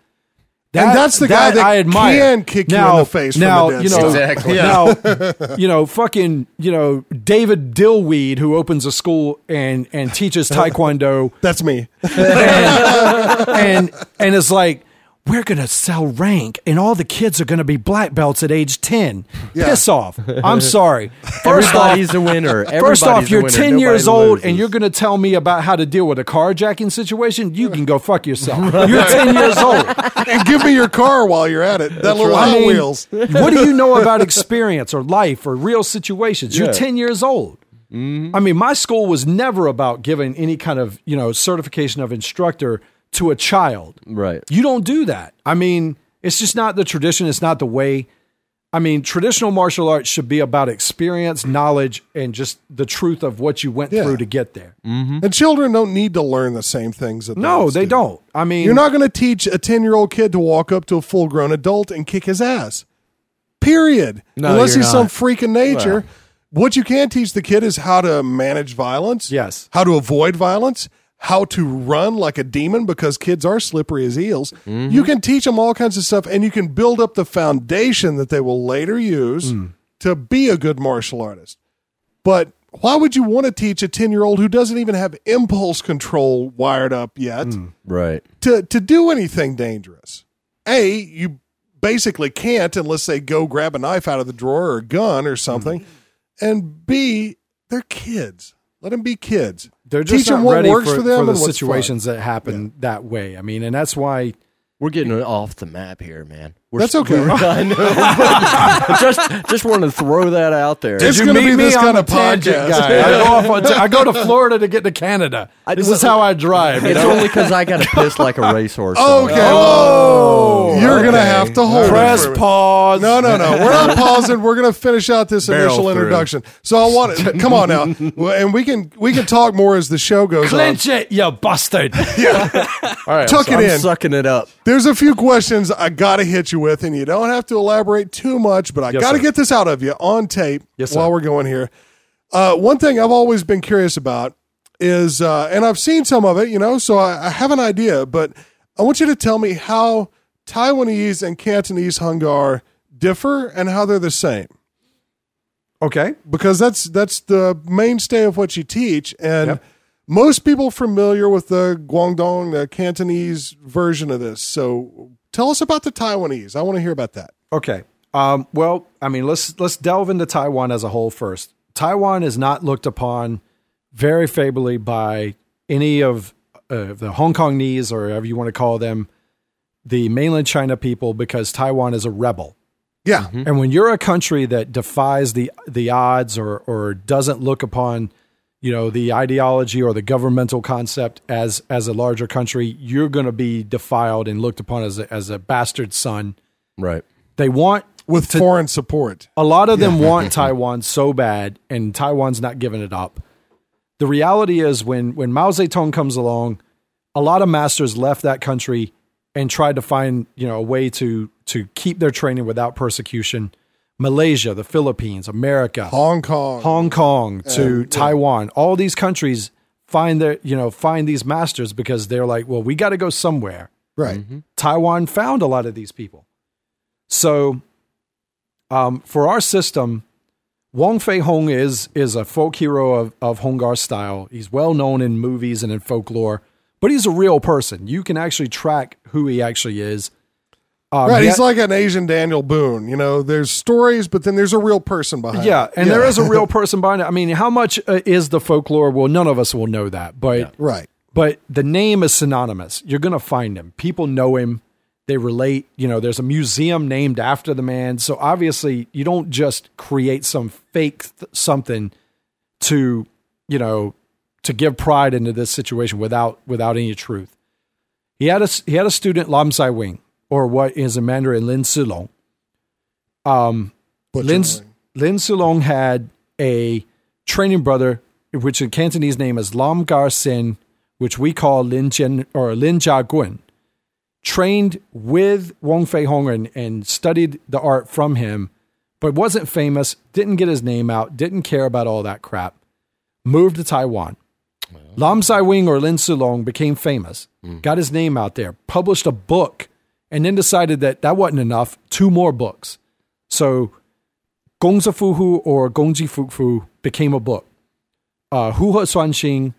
And that's the guy that I admire. can kick you in now, the face from Now a you know stop. Exactly. Now you know fucking you know David Dillweed who opens a school and and teaches taekwondo That's me. and and and it's like, we're going to sell rank and all the kids are going to be black belts at age 10. Yeah. Piss off. I'm sorry. First off, Everybody's a winner. First off, Everybody's you're winner. 10 years Nobody old and you're going to tell me about how to deal with a carjacking situation? You can go fuck yourself. You're 10 years old. and give me your car while you're at it. That little I Hot mean, Wheels. what do you know about experience or life or real situations? You're Yeah. 10 years old. Mm-hmm. I mean, my school was never about giving any kind of, you know, certification of instructor to a child. right. You don't do that. I mean, it's just not the tradition. It's not the way. I mean, traditional martial arts should be about experience, knowledge, and just the truth of what you went Yeah. through to get there. Mm-hmm. And children don't need to learn the same things. Adults No, they do. don't. I mean, You're not going to teach a 10 year old kid to walk up to a full grown adult and kick his ass. Period. No, Unless you're he's some freak of nature. what you can teach the kid is how to manage violence. Yes. How to avoid violence. How to run like a demon because kids are slippery as eels. Mm-hmm. You can teach them all kinds of stuff and you can build up the foundation that they will later use mm. to be a good martial artist. But why would you want to teach a 10 year old who doesn't even have impulse control wired up yet? Mm. Right. to to do anything dangerous. A, you basically can't unless they go grab a knife out of the drawer or a gun or something. Mm-hmm. And B, they're kids. Let them be kids. They're just Teach them not what ready works for, for them for the and what's situations that happen that way. I mean, and that's why We're getting off the map here, man. We're, That's okay. I know. just just want to throw that out there. It's you gonna meet be me? this kind a of tangent podcast. guy. I, go off on, I go to Florida to get to Canada. this is how I drive. It's know? only because I got to piss like a racehorse. Okay. Oh. oh, You're gonna have to hold press it pause. No, no, no. We're not pausing. We're going to finish out this Barrel initial through. introduction. So I want to come on now, and we can we can talk more as the show goes on. Clinch it, you bastard. yeah. All right, Tuck so it I'm in. sucking it up. There's a few questions I got to hit you with, and you don't have to elaborate too much, but I Yes, got to get this out of you on tape Yes, sir. while we're going here. Uh, one thing I've always been curious about is, uh, and I've seen some of it, you know, so I, I have an idea, but I want you to tell me how Taiwanese and Cantonese Hung Gar differ and how they're the same okay. because that's that's the mainstay of what you teach and Yep. most people familiar with the Guangdong the Cantonese version of this so tell us about the Taiwanese I want to hear about that Okay. Um, well, I mean, let's let's delve into Taiwan as a whole first. Taiwan is not looked upon very favorably by any of uh, the Hong Kongese or whatever you want to call them, the mainland China people, because Taiwan is a rebel. yeah And when you're a country that defies the the odds or or doesn't look upon, you know, the ideology or the governmental concept as as a larger country, you're going to be defiled and looked upon as a, as a bastard son. Right. They want with foreign support a lot of them want Taiwan so bad, and Taiwan's not giving it up. The reality is, when when Mao Zedong comes along, a lot of masters left that country and tried to find you know a way to to keep their training without persecution. Malaysia, the Philippines, America, Hong Kong Hong Kong to Taiwan, all these countries find their you know find these masters because they're like, well, we got to go somewhere. right Taiwan found a lot of these people. So, um, for our system, Wong Fei Hung is is a folk hero of, of Hung Gar style. He's well known in movies and in folklore, but he's a real person. You can actually track who he actually is. Um, right he's like an Asian Daniel Boone you know there's stories but then there's a real person behind yeah, it and there is a real person behind it. I mean, how much uh, is the folklore? Well, none of us will know that, but right but the name is synonymous. You're going to find him. People know him. They relate. You know, there's a museum named after the man. So obviously, you don't just create some fake th- something to, you know, to give pride into this situation without without any truth. He had a he had a student Lam Sai Wing, or what is a Mandarin Lin Silong. Um, Lin. Lin Silong had a training brother, which in Cantonese name is Lam Gar Sin, which we call Lin Jin or Lin Jia Gun, trained with Wong Fei Hung and, and studied the art from him, but wasn't famous, didn't get his name out, didn't care about all that crap, moved to Taiwan. Lam Sai Wing or Lin Silong became famous, got his name out there, published a book, and then decided that that wasn't enough, two more books. So Gongzi Fuhu or Gongji Fufu became a book. Uh, Hu He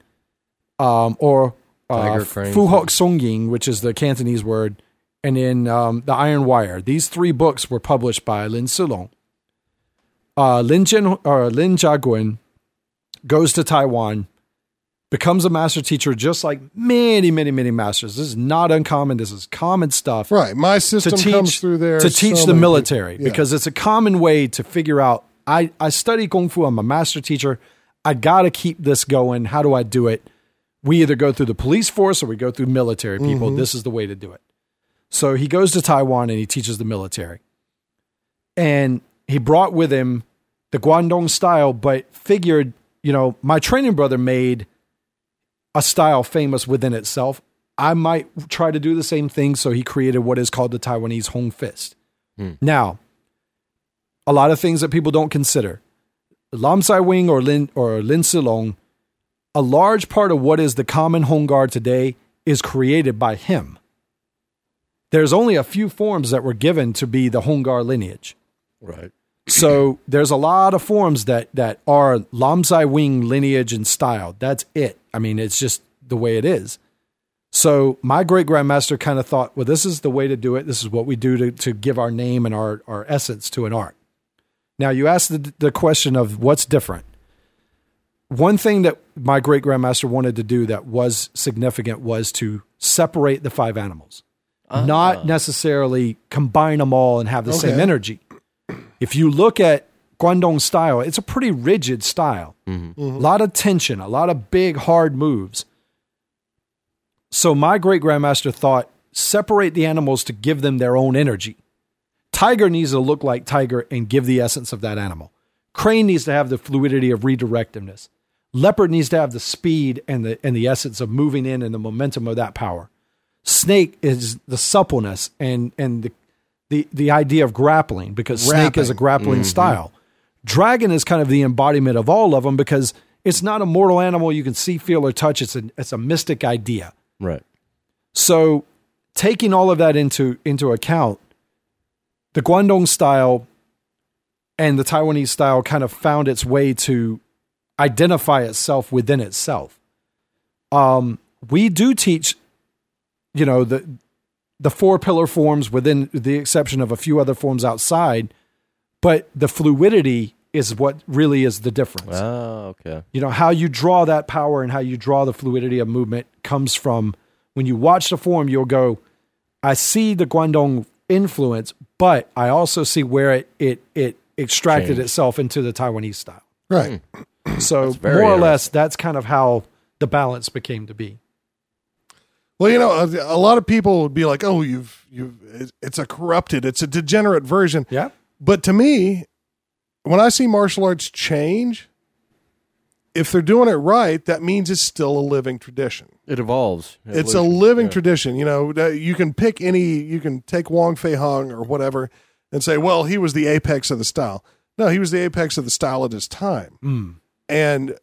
um, or uh, Tiger Crane. Fu Hok Song Ying, which is the Cantonese word, and then um, The Iron Wire. These three books were published by Lin Silong. Uh, Lin, Jin, or Lin Jiaguan goes to Taiwan, becomes a master teacher just like many, many, many masters. This is not uncommon. This is common stuff Right. My system teach comes through there to so teach the military. Yeah. because it's a common way to figure out. I I study kung fu. I'm a master teacher. I got to keep this going. How do I do it? We either go through the police force or we go through military people. Mm-hmm. This is the way to do it. So he goes to Taiwan and he teaches the military. And he brought with him the Guangdong style, but figured, you know, my training brother made a style famous within itself. I might try to do the same thing. So he created what is called the Taiwanese Hong Fist. Hmm. Now, a lot of things that people don't consider. Lam Sai Wing or Lin or Lin Silong, a large part of what is the common Hung Gar today is created by him. There's only a few forms that were given to be the Hung Gar lineage. Right. So there's a lot of forms that that are Lam Sai Wing lineage and style. That's it. I mean, it's just the way it is. So my great grandmaster kind of thought, well, this is the way to do it. This is what we do to, to give our name and our, our essence to an art. Now you asked the, the question of what's different. One thing that my great grandmaster wanted to do that was significant was to separate the five animals, not uh-huh. necessarily combine them all and have the same energy. If you look at Guangdong style, it's a pretty rigid style. A lot of tension, a lot of big, hard moves. So my great grandmaster thought separate the animals to give them their own energy. Tiger needs to look like tiger and give the essence of that animal. Crane needs to have the fluidity of redirectiveness. Leopard needs to have the speed and the and the essence of moving in and the momentum of that power. Snake is the suppleness and and the the, the idea of grappling because snake is a Rapping. grappling mm-hmm. style. Dragon is kind of the embodiment of all of them because it's not a mortal animal you can see, feel, or touch. It's a it's a mystic idea. Right. So, taking all of that into into account, the Guangdong style and the Taiwanese style kind of found its way to identify itself within itself. Um, we do teach, you know, the the four pillar forms within the exception of a few other forms outside, but the fluidity is what really is the difference Oh, okay. you know how you draw that power and how you draw the fluidity of movement comes from when you watch the form you'll go i see the guangdong influence but i also see where it it it extracted Changed. itself into the taiwanese style Right. so more or less that's kind of how the balance became to be Well, you know, a, a lot of people would be like, "Oh, you've you've it's a corrupted, it's a degenerate version." yeah But to me, when I see martial arts change, if they're doing it right, that means it's still a living tradition. It evolves. It's a living Yeah. tradition. You know, you can pick any, you can take Wong Fei Hung or whatever and say, well, he was the apex of the style. No, he was the apex of the style at his time. Mm. And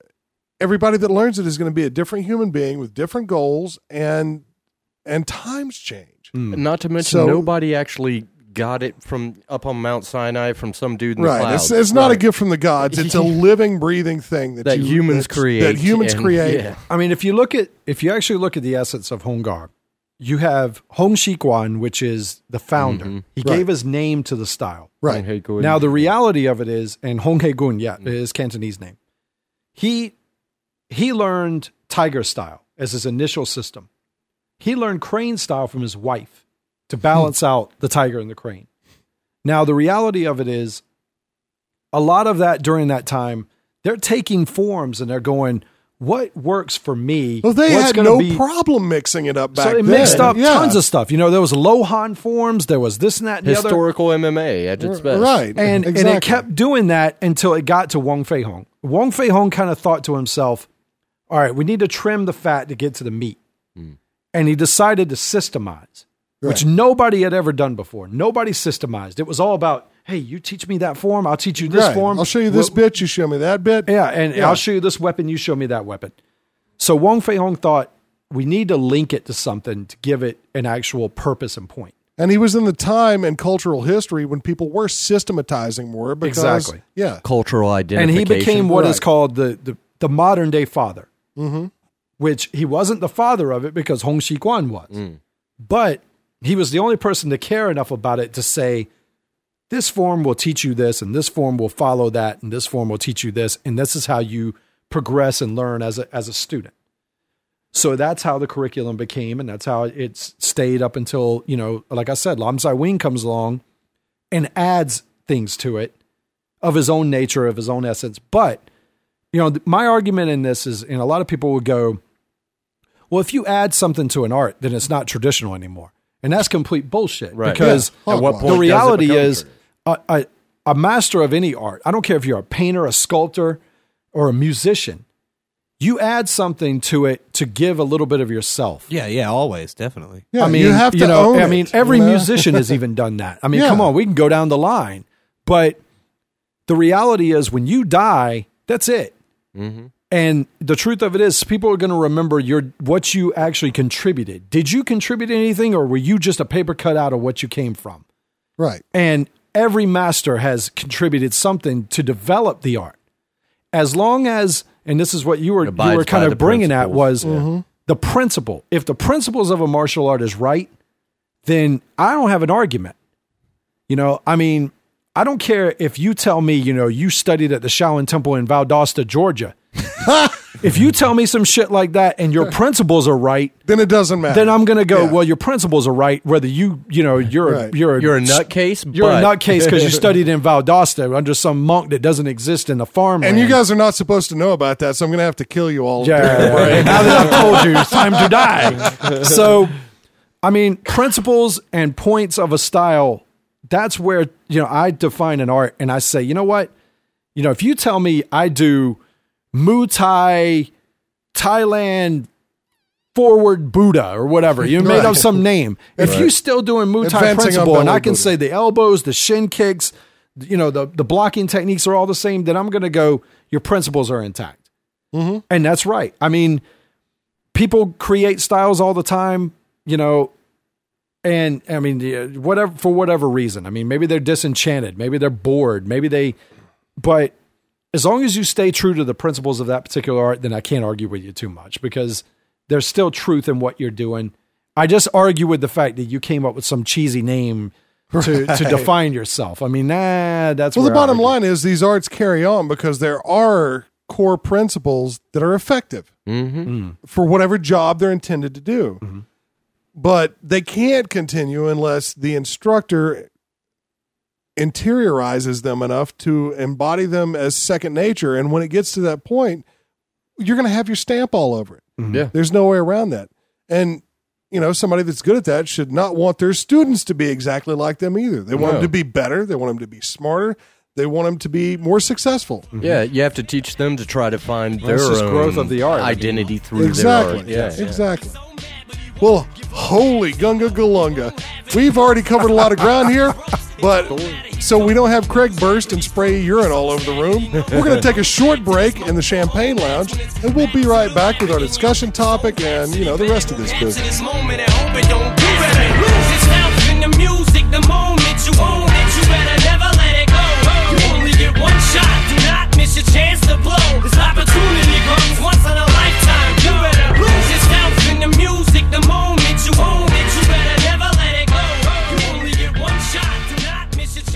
everybody that learns it is going to be a different human being with different goals and and times change. Mm. Not to mention, So- nobody actually got it from up on Mount Sinai from some dude in the clouds. It's, it's not a gift from the gods. It's a living, breathing thing that, that you, humans create. That humans and- create. Yeah. I mean, if you look at if you actually look at the essence of Hung Gar, you have Hong Shiguan, which is the founder. Mm-hmm. He Right. gave his name to the style. Right. Now the reality of it is, and Hong He Gun, yeah, is Cantonese name. He he learned Tiger style as his initial system. He learned Crane style from his wife to balance hmm. out the Tiger and the Crane. Now the reality of it is, a lot of that during that time, they're taking forms and they're going, "What works for me? Well, they What's had no be problem mixing it up back then. so they then. mixed up Yeah. tons of stuff. You know, there was Lohan forms, there was this and that and the other. historical MMA at its best. Right. And exactly. and it kept doing that until it got to Wong Fei Hung. Wong Fei Hung kind of thought to himself, all right, we need to trim the fat to get to the meat. Hmm. And he decided to systemize, which nobody had ever done before. Nobody systemized. It was all about, hey, you teach me that form, I'll teach you this Right. form. I'll show you this We'll- bit. You show me that bit. yeah, and Yeah. I'll show you this weapon, you show me that weapon. So Wong Fei Hung thought we need to link it to something to give it an actual purpose and point. And he was in the time and cultural history when people were systematizing more. Because, Exactly. Yeah. Cultural identity. and he became what is Right. called the, the, the modern day father, mm-hmm. which he wasn't the father of it because Hong Shiguan was. But he was the only person to care enough about it to say, this form will teach you this, and this form will follow that, and this form will teach you this, and this is how you progress and learn as a, as a student. So that's how the curriculum became, and that's how it's stayed up until, you know, like I said, Lam Sai Wing comes along and adds things to it of his own nature, of his own essence. But, you know, my argument in this is, and a lot of people would go, well, if you add something to an art, then it's not traditional anymore. And that's complete bullshit. Right. Because Yeah. At what the point does reality is a, a, a master of any art, I don't care if you're a painter, a sculptor, or a musician, you add something to it to give a little bit of yourself. Yeah, yeah, always, definitely. Yeah, I mean, you have to you know, own I it, mean, every you know? musician has even done that. I mean, Yeah. come on, we can go down the line, but the reality is, when you die, that's it. Mm-hmm. And the truth of it is, people are going to remember your what you actually contributed. Did you contribute anything, or were you just a paper cutout of what you came from? right. And every master has contributed something to develop the art. As long as, and this is what you were you were kind of the bringing at was principles. the principle. If the principles of a martial art is right, then I don't have an argument. You know, I mean, I don't care if you tell me, you know, you studied at the Shaolin Temple in Valdosta, Georgia. if you tell me some shit like that and your principles are right, Then it doesn't matter. then I'm going to go, Yeah. well, your principles are right, whether you, you know, you're Right. a, you're a, You're a nutcase. you're a nutcase because you studied in Valdosta under some monk that doesn't exist in the farm. and you guys are not supposed to know about that, so I'm going to have to kill you all. yeah, now that I've told you, it's time to die. So, I mean, principles and points of a style. That's where you know I define an art, and I say, you know what, you know, if you tell me I do Muay Thai, Thailand. Forward Buddha or whatever you made up some name. If you're still doing Muay Thai Advancing principle, and I can Buddha. say the elbows, the shin kicks, you know, the the blocking techniques are all the same, then I'm going to go. Your principles are intact, mm-hmm. and that's right. I mean, people create styles all the time, you know, and I mean, whatever for whatever reason. I mean, maybe they're disenchanted, maybe they're bored, maybe they, but as long as you stay true to the principles of that particular art, then I can't argue with you too much because there's still truth in what you're doing. I just argue with the fact that you came up with some cheesy name to, to define yourself. I mean, nah, that's Well, the where I bottom line is these arts carry on because there are core principles that are effective mm-hmm. hmm. for whatever job they're intended to do. Mm-hmm. But they can't continue unless the instructor interiorizes them enough to embody them as second nature. And when it gets to that point, you're going to have your stamp all over it. Mm-hmm. Yeah. There's no way around that. And you know, somebody that's good at that should not want their students to be exactly like them either. They want No. them to be better. They want them to be smarter. They want them to be more successful. Mm-hmm. Yeah, you have to teach them to try to find their own growth of the art. Identity through Exactly. their art. Yeah, Exactly. Well, holy gunga galunga. We've already covered a lot of ground here, but so we don't have Craig burst and spray urine all over the room. We're going to take a short break in the Champagne Lounge, and we'll be right back with our discussion topic and, you know, the rest of this business. moment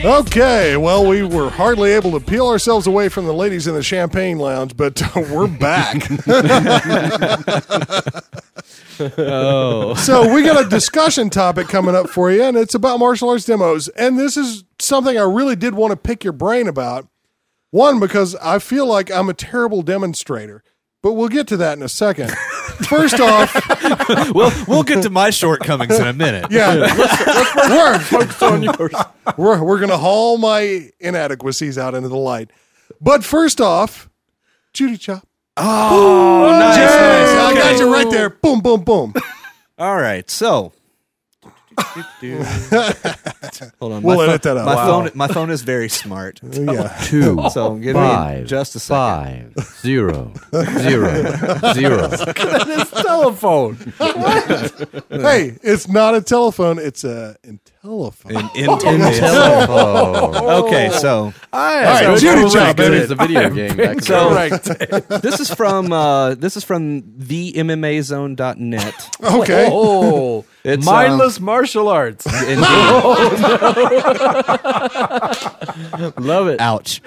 Okay, well, we were hardly able to peel ourselves away from the ladies in the Champagne Lounge, but uh, we're back. Oh, so we got a discussion topic coming up for you, and it's about martial arts demos. And this is something I really did want to pick your brain about. One, because I feel like I'm a terrible demonstrator, but we'll get to that in a second. First off, well, we'll get to my shortcomings in a minute. yeah, let's, let's, we're, focus on yours. We're, we're going to haul my inadequacies out into the light. But first off, Judy Chop. Oh, nice, Yes, nice. I got you right there. Boom, boom, boom. All right, so. Hold on, We'll my edit phone, that out. My Wow. phone, my phone is very smart. Yeah. Two, So give five, me just a second. five, zero, zero, zero. telephone. hey, it's not a telephone. It's a intelligence telephone. In, in Okay, so I right, am Judy correct. Chop, Good baby. as the video game. Back So- this is from uh, this is from themmazone.net. Okay. Oh, It's, mindless martial arts. Indeed. love it. Ouch.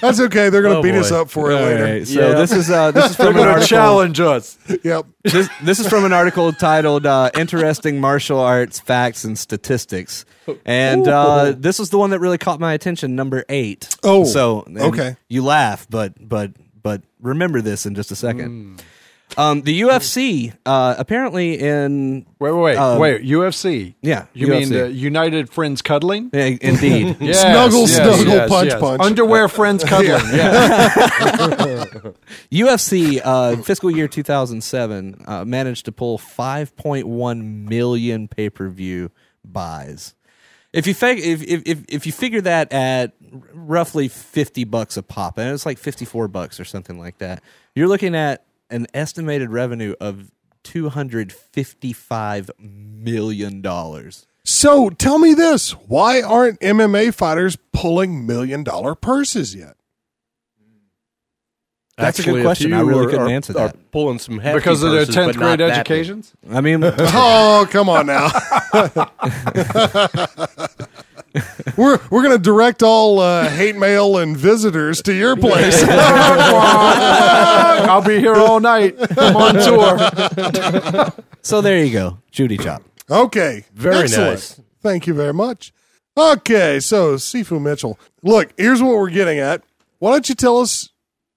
That's okay. They're going to Oh, beat us up for it later. right, so Yeah. this is uh, this is They're from an article. challenge us. Yep. This, this is from an article titled uh, "Interesting Martial Arts Facts and Statistics," and uh, this is the one that really caught my attention. Number eight. Oh, so okay. You laugh, but but but remember this in just a second. Um, the UFC uh, apparently in Wait, wait, wait. Um, wait. UFC. yeah, You UFC. mean the United Friends Cuddling? Yeah, indeed. Yes, Snuggle, snuggle, punch, punch. Underwear friends cuddling. yeah. UFC uh, fiscal year 2007 uh, managed to pull 5.1 million pay per view buys. If you fig- if, if if if you figure that at r- roughly 50 bucks a pop, and it's like 54 bucks or something like that, you're looking at an estimated revenue of 255 million dollars. So tell me this: Why aren't MMA fighters pulling million dollar purses yet? That's a good question. I really are- couldn't are- answer are that. Pulling some hefty Because of their purses, but 10th not grade that educations? I mean, Oh, come on now. we're we're gonna direct all uh, hate mail and visitors to your place. I'll be here all night. I'm on tour. so there you go, Judy Chop. Okay. Very Excellent. nice. Thank you very much. Okay, so Sifu Mitchell. Look, here's what we're getting at. Why don't you tell us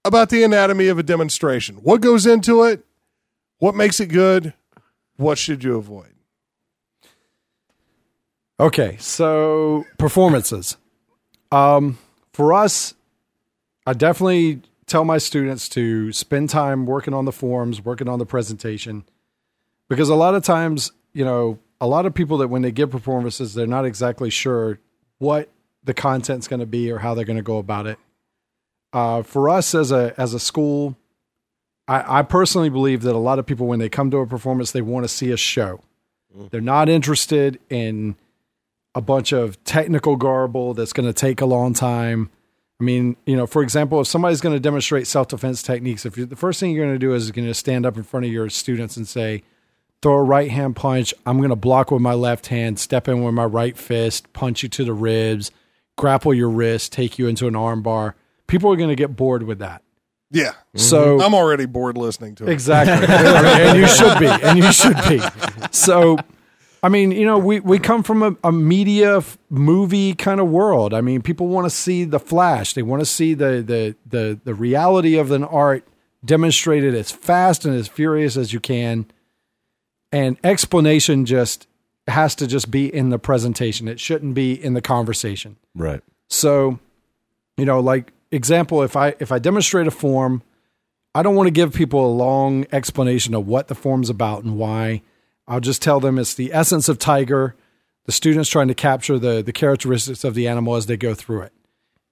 about the anatomy of a demonstration? What goes into it? What makes it good? What should you avoid? Okay, so performances. Um, for us, I definitely tell my students to spend time working on the forms, working on the presentation, because a lot of times, you know, a lot of people that when they give performances, they're not exactly sure what the content's going to be or how they're going to go about it. Uh, for us as a as a school, I, I personally believe that a lot of people when they come to a performance, they want to see a show. They're not interested in a bunch of technical garble that's going to take a long time. I mean, you know, for example, if somebody's going to demonstrate self defense techniques, if you the first thing you're going to do is you're going to stand up in front of your students and say, throw a right hand punch, I'm going to block with my left hand, step in with my right fist, punch you to the ribs, grapple your wrist, take you into an arm bar. People are going to get bored with that. Yeah. Mm-hmm. So I'm already bored listening to it. Exactly. And you should be. And you should be. So, I mean, you know, we, we come from a, a media f- movie kind of world. I mean, people want to see the flash. They want to see the, the, the, the reality of an art demonstrated as fast and as furious as you can. And explanation just has to just be in the presentation. It shouldn't be in the conversation. Right. So, you know, like example, if I if I demonstrate a form, I don't want to give people a long explanation of what the form's about and why. I'll just tell them it's the essence of tiger. The student's trying to capture the the characteristics of the animal as they go through it.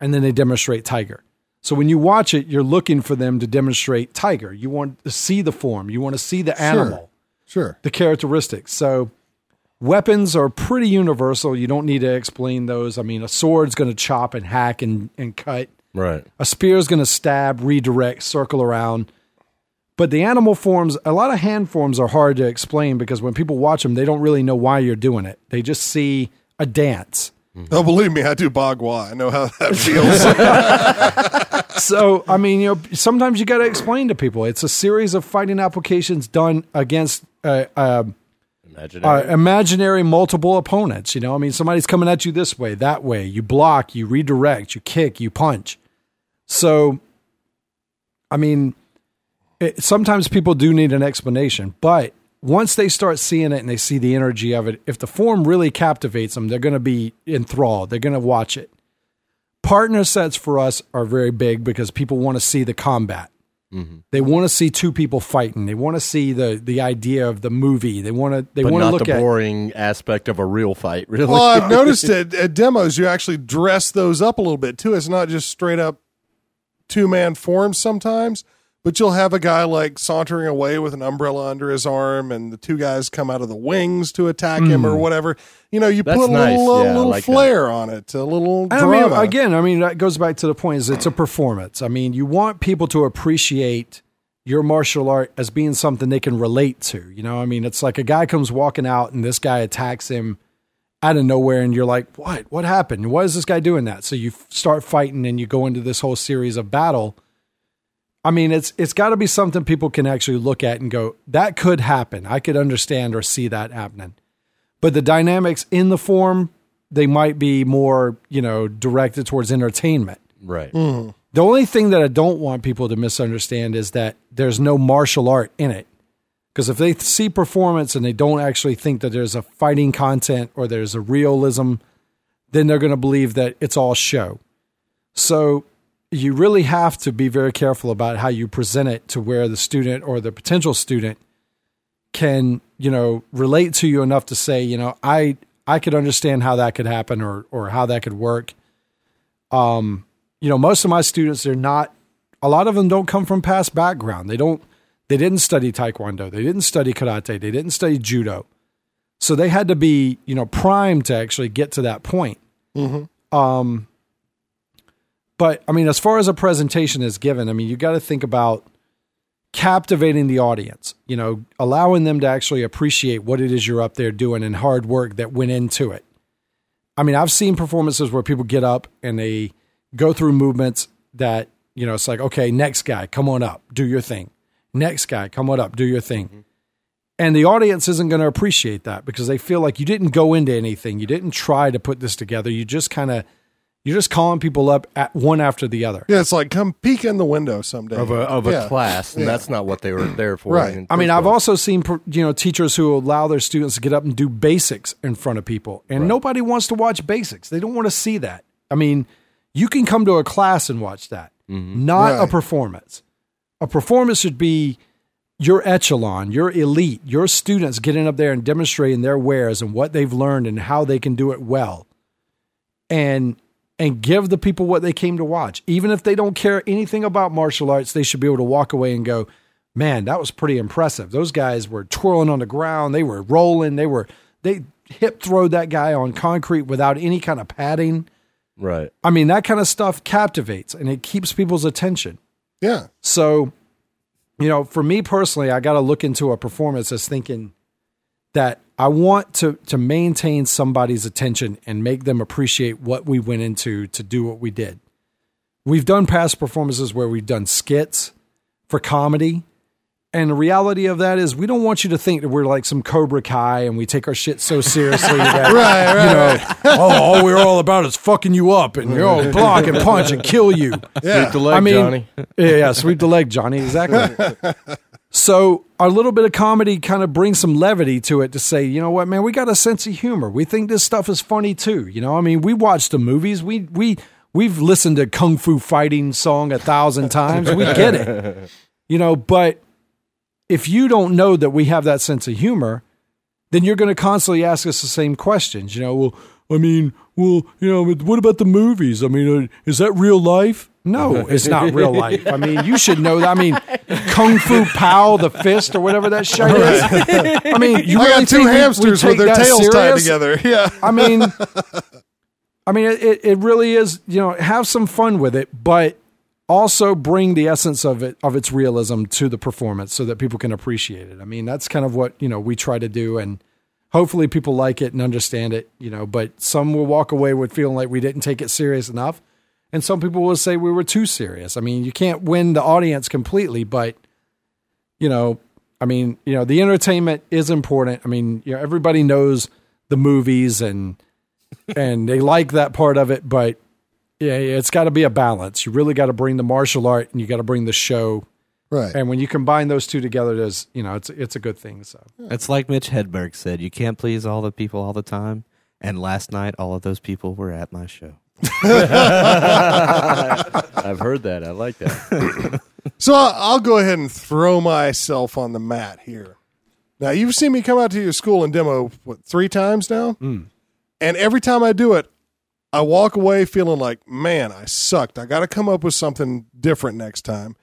And then they demonstrate tiger. So when you watch it, you're looking for them to demonstrate tiger. You want to see the form. You want to see the animal Sure. sure. the characteristics. So weapons are pretty universal. You don't need to explain those. I mean, a sword's going to chop and hack and, and cut. Right. A spear's going to stab, redirect, circle around. But the animal forms, a lot of hand forms are hard to explain because when people watch them, they don't really know why you're doing it. They just see a dance. Oh, believe me, I do Bagua. I know how that feels. so I mean, you know, sometimes you got to explain to people. It's a series of fighting applications done against uh, uh, Imagine. uh, imaginary multiple opponents. You know, I mean, somebody's coming at you this way, that way. You block, you redirect, you kick, you punch. So, I mean, it, sometimes people do need an explanation, but once they start seeing it and they see the energy of it, if the form really captivates them, they're going to be enthralled. They're going to watch it. Partner sets for us are very big because people want to see the combat. Mm-hmm. They want to see two people fighting. They want to see the the idea of the movie. They want to they but want to not look the at boring aspect of a real fight. Really. well, I've noticed at, at demos you actually dress those up a little bit too. It's not just straight up two man forms sometimes, but you'll have a guy like sauntering away with an umbrella under his arm, and the two guys come out of the wings to attack him or whatever. You know, you That's put a nice. little, uh, Yeah, little like that. on it, a little I drama. mean, again, I mean, that goes back to the point is it's a performance. I mean, you want people to appreciate your martial art as being something they can relate to. You know, I mean, it's like a guy comes walking out and this guy attacks him out of nowhere, and you're like, what? What happened? Why is this guy doing that? So you start fighting and you go into this whole series of battle. I mean, it's it's got to be something people can actually look at and go, that could happen. I could understand or see that happening. But the dynamics in the form, they might be more, you know, directed towards entertainment. Right. Mm-hmm. The only thing that I don't want people to misunderstand is that there's no martial art in it. Because if they see performance and they don't actually think that there's a fighting content or there's a realism, then they're going to believe that it's all show. So you really have to be very careful about how you present it to where the student or the potential student can, you know, relate to you enough to say, you know, I I could understand how that could happen or or how that could work. Um, you know, most of my students they're not a lot of them don't come from past background. They don't they didn't study taekwondo, they didn't study karate, they didn't study judo. So they had to be, you know, primed to actually get to that point. Um, but I mean, as far as a presentation is given, I mean, you got to think about captivating the audience, you know, allowing them to actually appreciate what it is you're up there doing and hard work that went into it. I mean, I've seen performances where people get up and they go through movements that, you know, it's like, okay, next guy, come on up, do your thing. Next guy, come on up, do your thing. Mm-hmm. And the audience isn't going to appreciate that because they feel like you didn't go into anything. You didn't try to put this together. You just kind of, you're just calling people up at one after the other. yeah, it's like come peek in the window someday Of a of a Yeah. class, and that's not what they were there for. Right. I mean, first I've also seen you know teachers who allow their students to get up and do basics in front of people, and nobody wants to watch basics. They don't want to see that. I mean, you can come to a class and watch that, mm-hmm. not a performance. A performance should be your echelon, your elite, your students getting up there and demonstrating their wares and what they've learned and how they can do it well, and and give the people what they came to watch. Even if they don't care anything about martial arts, they should be able to walk away and go, man, that was pretty impressive. Those guys were twirling on the ground, they were rolling, they were they hip throwed that guy on concrete without any kind of padding. right. I mean, that kind of stuff captivates and it keeps people's attention. Yeah. So, you know, for me personally, I got to look into a performance as thinking that I want to to maintain somebody's attention and make them appreciate what we went into to do what we did. We've done past performances where we've done skits for comedy. And the reality of that is we don't want you to think that we're like some Cobra Kai and we take our shit so seriously that Right, right. you know, oh, all we're all about is fucking you up and you know, block and punch and kill you. Yeah. The leg, I mean, Johnny. Yeah, yeah, sweep the leg, Johnny. Exactly. so our little bit of comedy kind of brings some levity to it to say, you know what, man, we got a sense of humor. We think this stuff is funny too. You know, I mean, we watch the movies. We we we've listened to kung fu fighting song a thousand times. We get it. You know, but if you don't know that we have that sense of humor, then you're going to constantly ask us the same questions. You know, well, I mean, well, you know, what about the movies? I mean, uh, is that real life? No, it's not real life. I mean, you should know that. I mean, Kung Fu Pow, the fist, or whatever that shit is. I mean, you I really got two think we- we hamsters with their tails tied together. Yeah. I mean, I mean, it, it really is. You know, have some fun with it, but also bring the essence of it of its realism to the performance so that people can appreciate it. I mean, that's kind of what you know we try to do, and hopefully people like it and understand it. You know, but some will walk away with feeling like we didn't take it serious enough, and some people will say we were too serious. I mean, you can't win the audience completely, but you know, I mean, you know, the entertainment is important. I mean, you know, everybody knows the movies and and they like that part of it, but yeah, it's got to be a balance. You really got to bring the martial art and you got to bring the show. Right. And when you combine those two together, there's you know, it's it's a good thing. So It's like Mitch Hedberg said, you can't please all the people all the time. And last night, all of those people were at my show. I've heard that. I like that. So I'll go ahead and throw myself on the mat here. Now you've seen me come out to your school and demo what three times now, mm. and every time I do it, I walk away feeling like, man, I sucked. I got to come up with something different next time.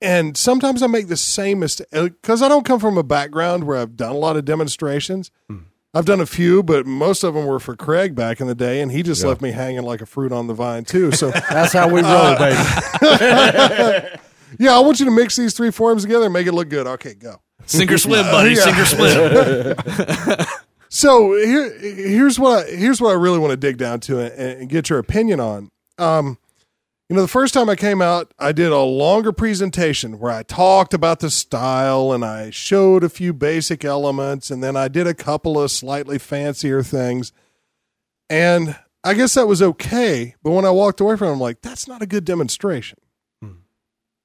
and sometimes I make the same mistake because I don't come from a background where I've done a lot of demonstrations. Mm. I've done a few, but most of them were for Craig back in the day, and he just left me hanging like a fruit on the vine too. So That's how we roll, baby. yeah, I want you to mix these three forms together and make it look good. Okay, go. Sink or swim, buddy. Sink or swim. So here, here's what I, here's what I really want to dig down to and, and get your opinion on. Um, you know, the first time I came out, I did a longer presentation where I talked about the style and I showed a few basic elements, and then I did a couple of slightly fancier things. And I guess that was okay, but when I walked away from it, I'm like, that's not a good demonstration. Hmm.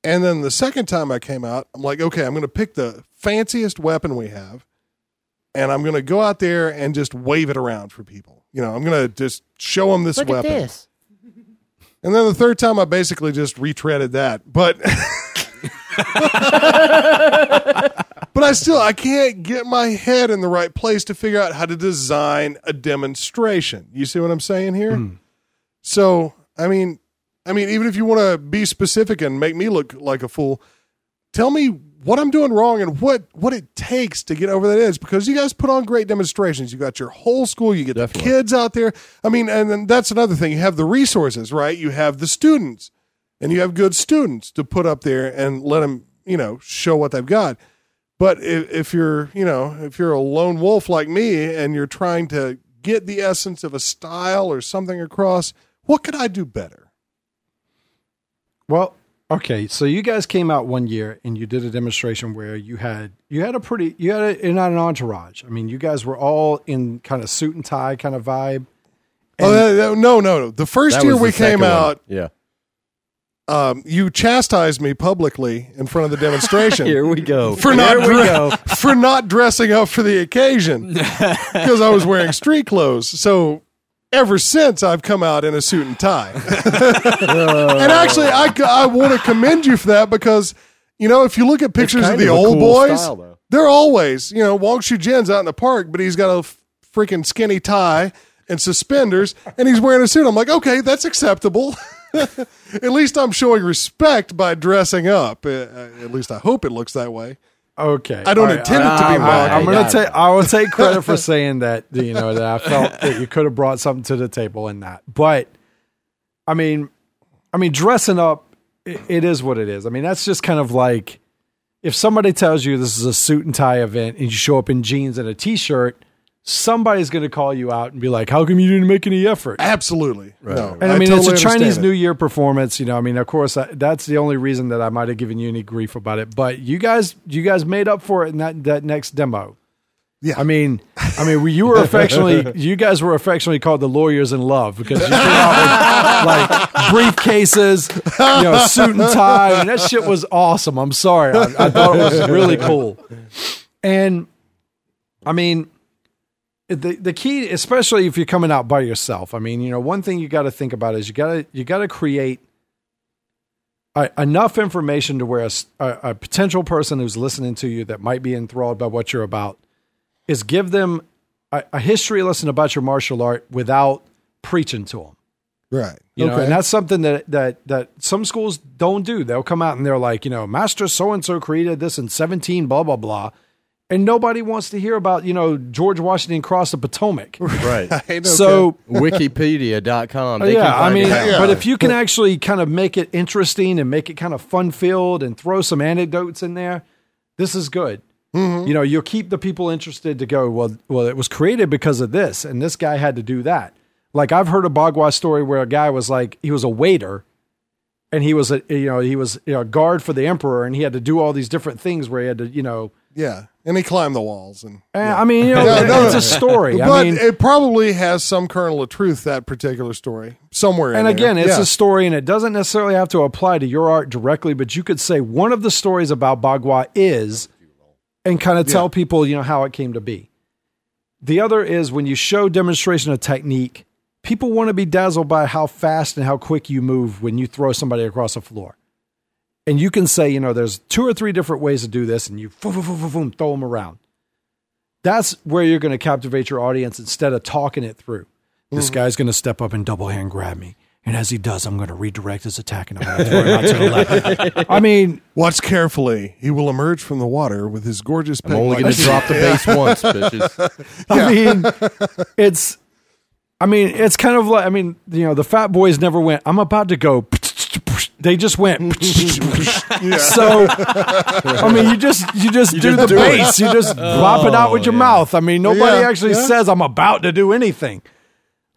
And then the second time I came out, I'm like, okay, I'm going to pick the fanciest weapon we have and I'm going to go out there and just wave it around for people. You know, I'm going to just show them this weapon. And then the third time, I basically just retreaded that. But, but I still I can't get my head in the right place to figure out how to design a demonstration. You see what I'm saying here? Hmm. So I mean, I mean, even if you want to be specific and make me look like a fool, tell me what I'm doing wrong and what what it takes to get over that edge because you guys put on great demonstrations. You got your whole school, you get the kids out there. I mean, and then that's another thing. You have the resources, right? You have the students, and you have good students to put up there and let them, you know, show what they've got. But if, if you're, you know, if you're a lone wolf like me and you're trying to get the essence of a style or something across, what could I do better? Well, okay, so you guys came out one year and you did a demonstration where you had you had a pretty you had a, not an entourage. I mean, you guys were all in kind of suit and tie kind of vibe. oh, that- that- no, no, no. The first year we the second came one. out, Yeah. um, you chastised me publicly in front of the demonstration. Here we go. for Here not we dre- go. for not dressing up for the occasion because I was wearing street clothes. So ever since I've come out in a suit and tie. and actually, I I want to commend you for that because you know if you look at pictures of the of old cool boys, style, they're always you know Wong Shu Jin's out in the park, but he's got a f- freaking skinny tie and suspenders, and he's wearing a suit. I'm like, okay, that's acceptable. at least I'm showing respect by dressing up. At least I hope it looks that way. Okay, I don't All right, intend it to be I, mocking. am gonna take. I will take credit for saying that. You know that I felt that you could have brought something to the table in that. But I mean, I mean, dressing up, it, it is what it is. I mean, that's just kind of like if somebody tells you this is a suit and tie event and you show up in jeans and a t-shirt, somebody's going to call you out and be like, "How come you didn't make any effort?" Absolutely. No, And I, mean, totally it's a Chinese understand New. Year performance. You know, I mean, of course, I, that's the only reason that I might have given you any grief about it. But you guys, you guys made up for it in that that next demo. Yeah. I mean, I mean, we- you were affectionately, you guys were affectionately called the lawyers in love because you came out with like briefcases, you know, suit and tie, and that shit was awesome. I'm sorry, I, I thought it was really cool. And I mean, the the key, especially if you're coming out by yourself. I mean, you know, one thing you got to think about is you got to you got to create uh, enough information to where a potential person who's listening to you that might be enthralled by what you're about is give them a, a history lesson about your martial art without preaching to them. Right. You know, okay. and that's something that that that some schools don't do. They'll come out and they're like, you know, Master so and so created this in 17, blah blah blah, and nobody wants to hear about you know George Washington crossed the Potomac. Right. So Wikipedia.com. They can yeah, I mean. Yeah. but if you can actually kind of make it interesting and make it kind of fun filled and throw some anecdotes in there, this is good. You know, you'll keep the people interested to go. Well, well, it was created because of this, and this guy had to do that. Like I've heard a Bagua story where a guy was like, he was a waiter, and he was a you know he was you know, a guard for the emperor, and he had to do all these different things where he had to you know. yeah, and he climbed the walls, and eh, I mean, you know, No, no, it's no. a story. but I mean, it probably has some kernel of truth that particular story somewhere. in and there. again, it's Yeah. a story, and it doesn't necessarily have to apply to your art directly, but you could say one of the stories about Bagua is, and kind of tell people, you know, how it came to be. The other is when you show demonstration of technique, people want to be dazzled by how fast and how quick you move when you throw somebody across the floor. And you can say, you know, there's two or three different ways to do this, and you boom, boom, boom, boom, boom, throw them around. That's where you're going to captivate your audience instead of talking it through. This mm-hmm. guy's going to step up and double hand grab me, And as he does, I'm going to redirect his attack and I'm going to throw him out to the left. I mean, Watch carefully. He will emerge from the water with his gorgeous. I'm only going to drop the base once, bitches. I mean, it's, I mean, it's kind of like, I mean, you know, the Fat Boys never went. I'm about to go. They just went. So, I mean, you just you just do just the do it. bass. You just drop it out with your oh, mouth. I mean, nobody Yeah, actually yeah. says I'm about to do anything.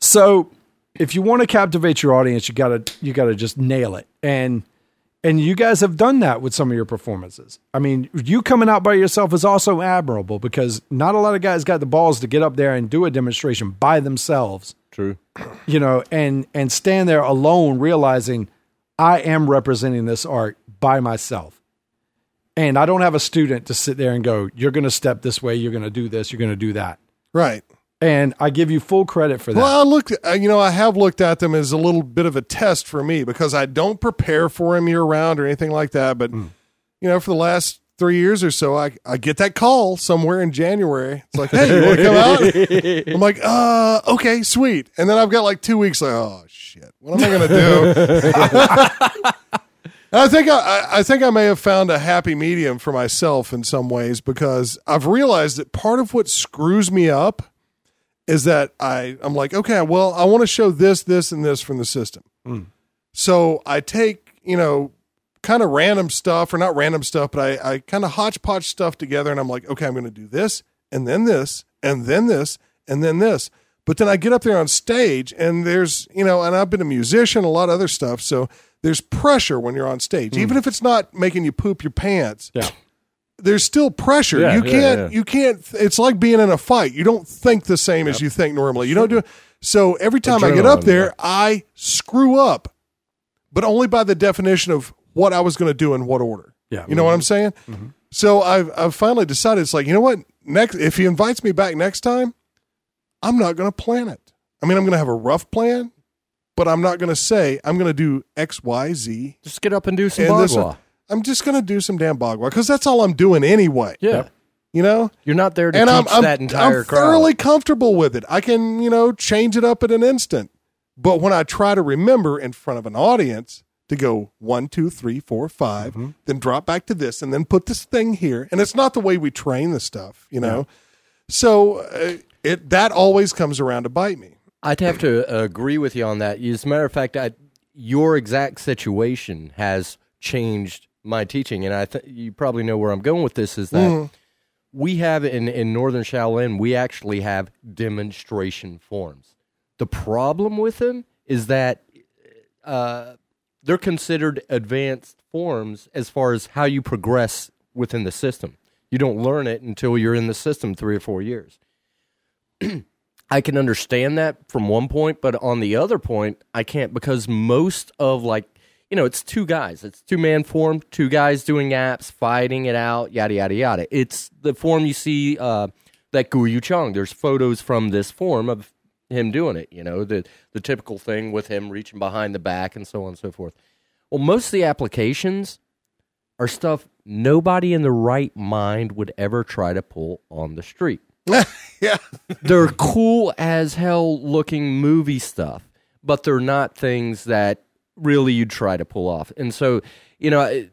So, if you want to captivate your audience, you gotta you gotta just nail it. And and you guys have done that with some of your performances. I mean, you coming out by yourself is also admirable because not a lot of guys got the balls to get up there and do a demonstration by themselves True. you know, and and stand there alone, realizing I am representing this art by myself, and I don't have a student to sit there and go, "You're going to step this way, you're going to do this, you're going to do that," Right. and I give you full credit for that. Well, I looked. uh, You know, I have looked at them as a little bit of a test for me because I don't prepare for them year round or anything like that. But Hmm. you know, for the last three years or so, I I get that call somewhere in January. It's like, hey, you want to come out? I'm like, uh, okay, sweet. And then I've got like two weeks. Like, oh shit, what am I gonna do? I think I, I- I think I may have found a happy medium for myself in some ways because I've realized that part of what screws me up is that I I'm like, okay, well, I want to show this, this, and this from the system. So I take, you know, kind of random stuff or not random stuff, but I, I kind of hodgepodge stuff together and I'm like, okay, I'm going to do this and then this and then this and then this. But then I get up there on stage and there's, you know, and I've been a musician, a lot of other stuff. So there's pressure when you're on stage, hmm. even if it's not making you poop your pants. Yeah. There's still pressure. Yeah, you can't, yeah. you can't, it's like being in a fight. You don't think the same as you think normally. You don't do So every time I get up there. I screw up, but only by the definition of what I was going to do in what order. Yeah. You know what I'm mm-hmm. saying? Mm-hmm. So I've, I've finally decided it's like, you know what? Next, if he invites me back next time, I'm not going to plan it. I mean, I'm going to have a rough plan, but I'm not going to say I'm going to do X, Y, Z. Just get up and do some And this bagua. one- I'm just going to do some damn bagua because that's all I'm doing anyway. Yeah. You know? You're not there to and teach I'm, I'm, that entire I'm crowd. thoroughly comfortable with it. I can, you know, change it up at an instant. But when I try to remember in front of an audience to go one, two, three, four, five, Mm-hmm. then drop back to this, and then put this thing here, and it's not the way we train the stuff, you know. So uh, it that always comes around to bite me. I'd have to agree with you on that. As a matter of fact, I, your exact situation has changed my teaching, and I th- you probably know where I'm going with this. Is that we have in in Northern Shaolin, we actually have demonstration forms. The problem with them is that uh, they're considered advanced forms as far as how you progress within the system. You don't learn it until you're in the system three or four years. I can understand that from one point, but on the other point, I can't because most of like you know it's two guys, it's two man form, two guys doing apps, fighting it out, yada yada yada. It's the form you see uh, that Ku Yu Cheung. There's photos from this form of him doing it. You know the the typical thing with him reaching behind the back and so on and so forth. Well, most of the applications are stuff nobody in the right mind would ever try to pull on the street yeah, they're cool as hell looking movie stuff, but they're not things that really you'd try to pull off. And so, you know, I,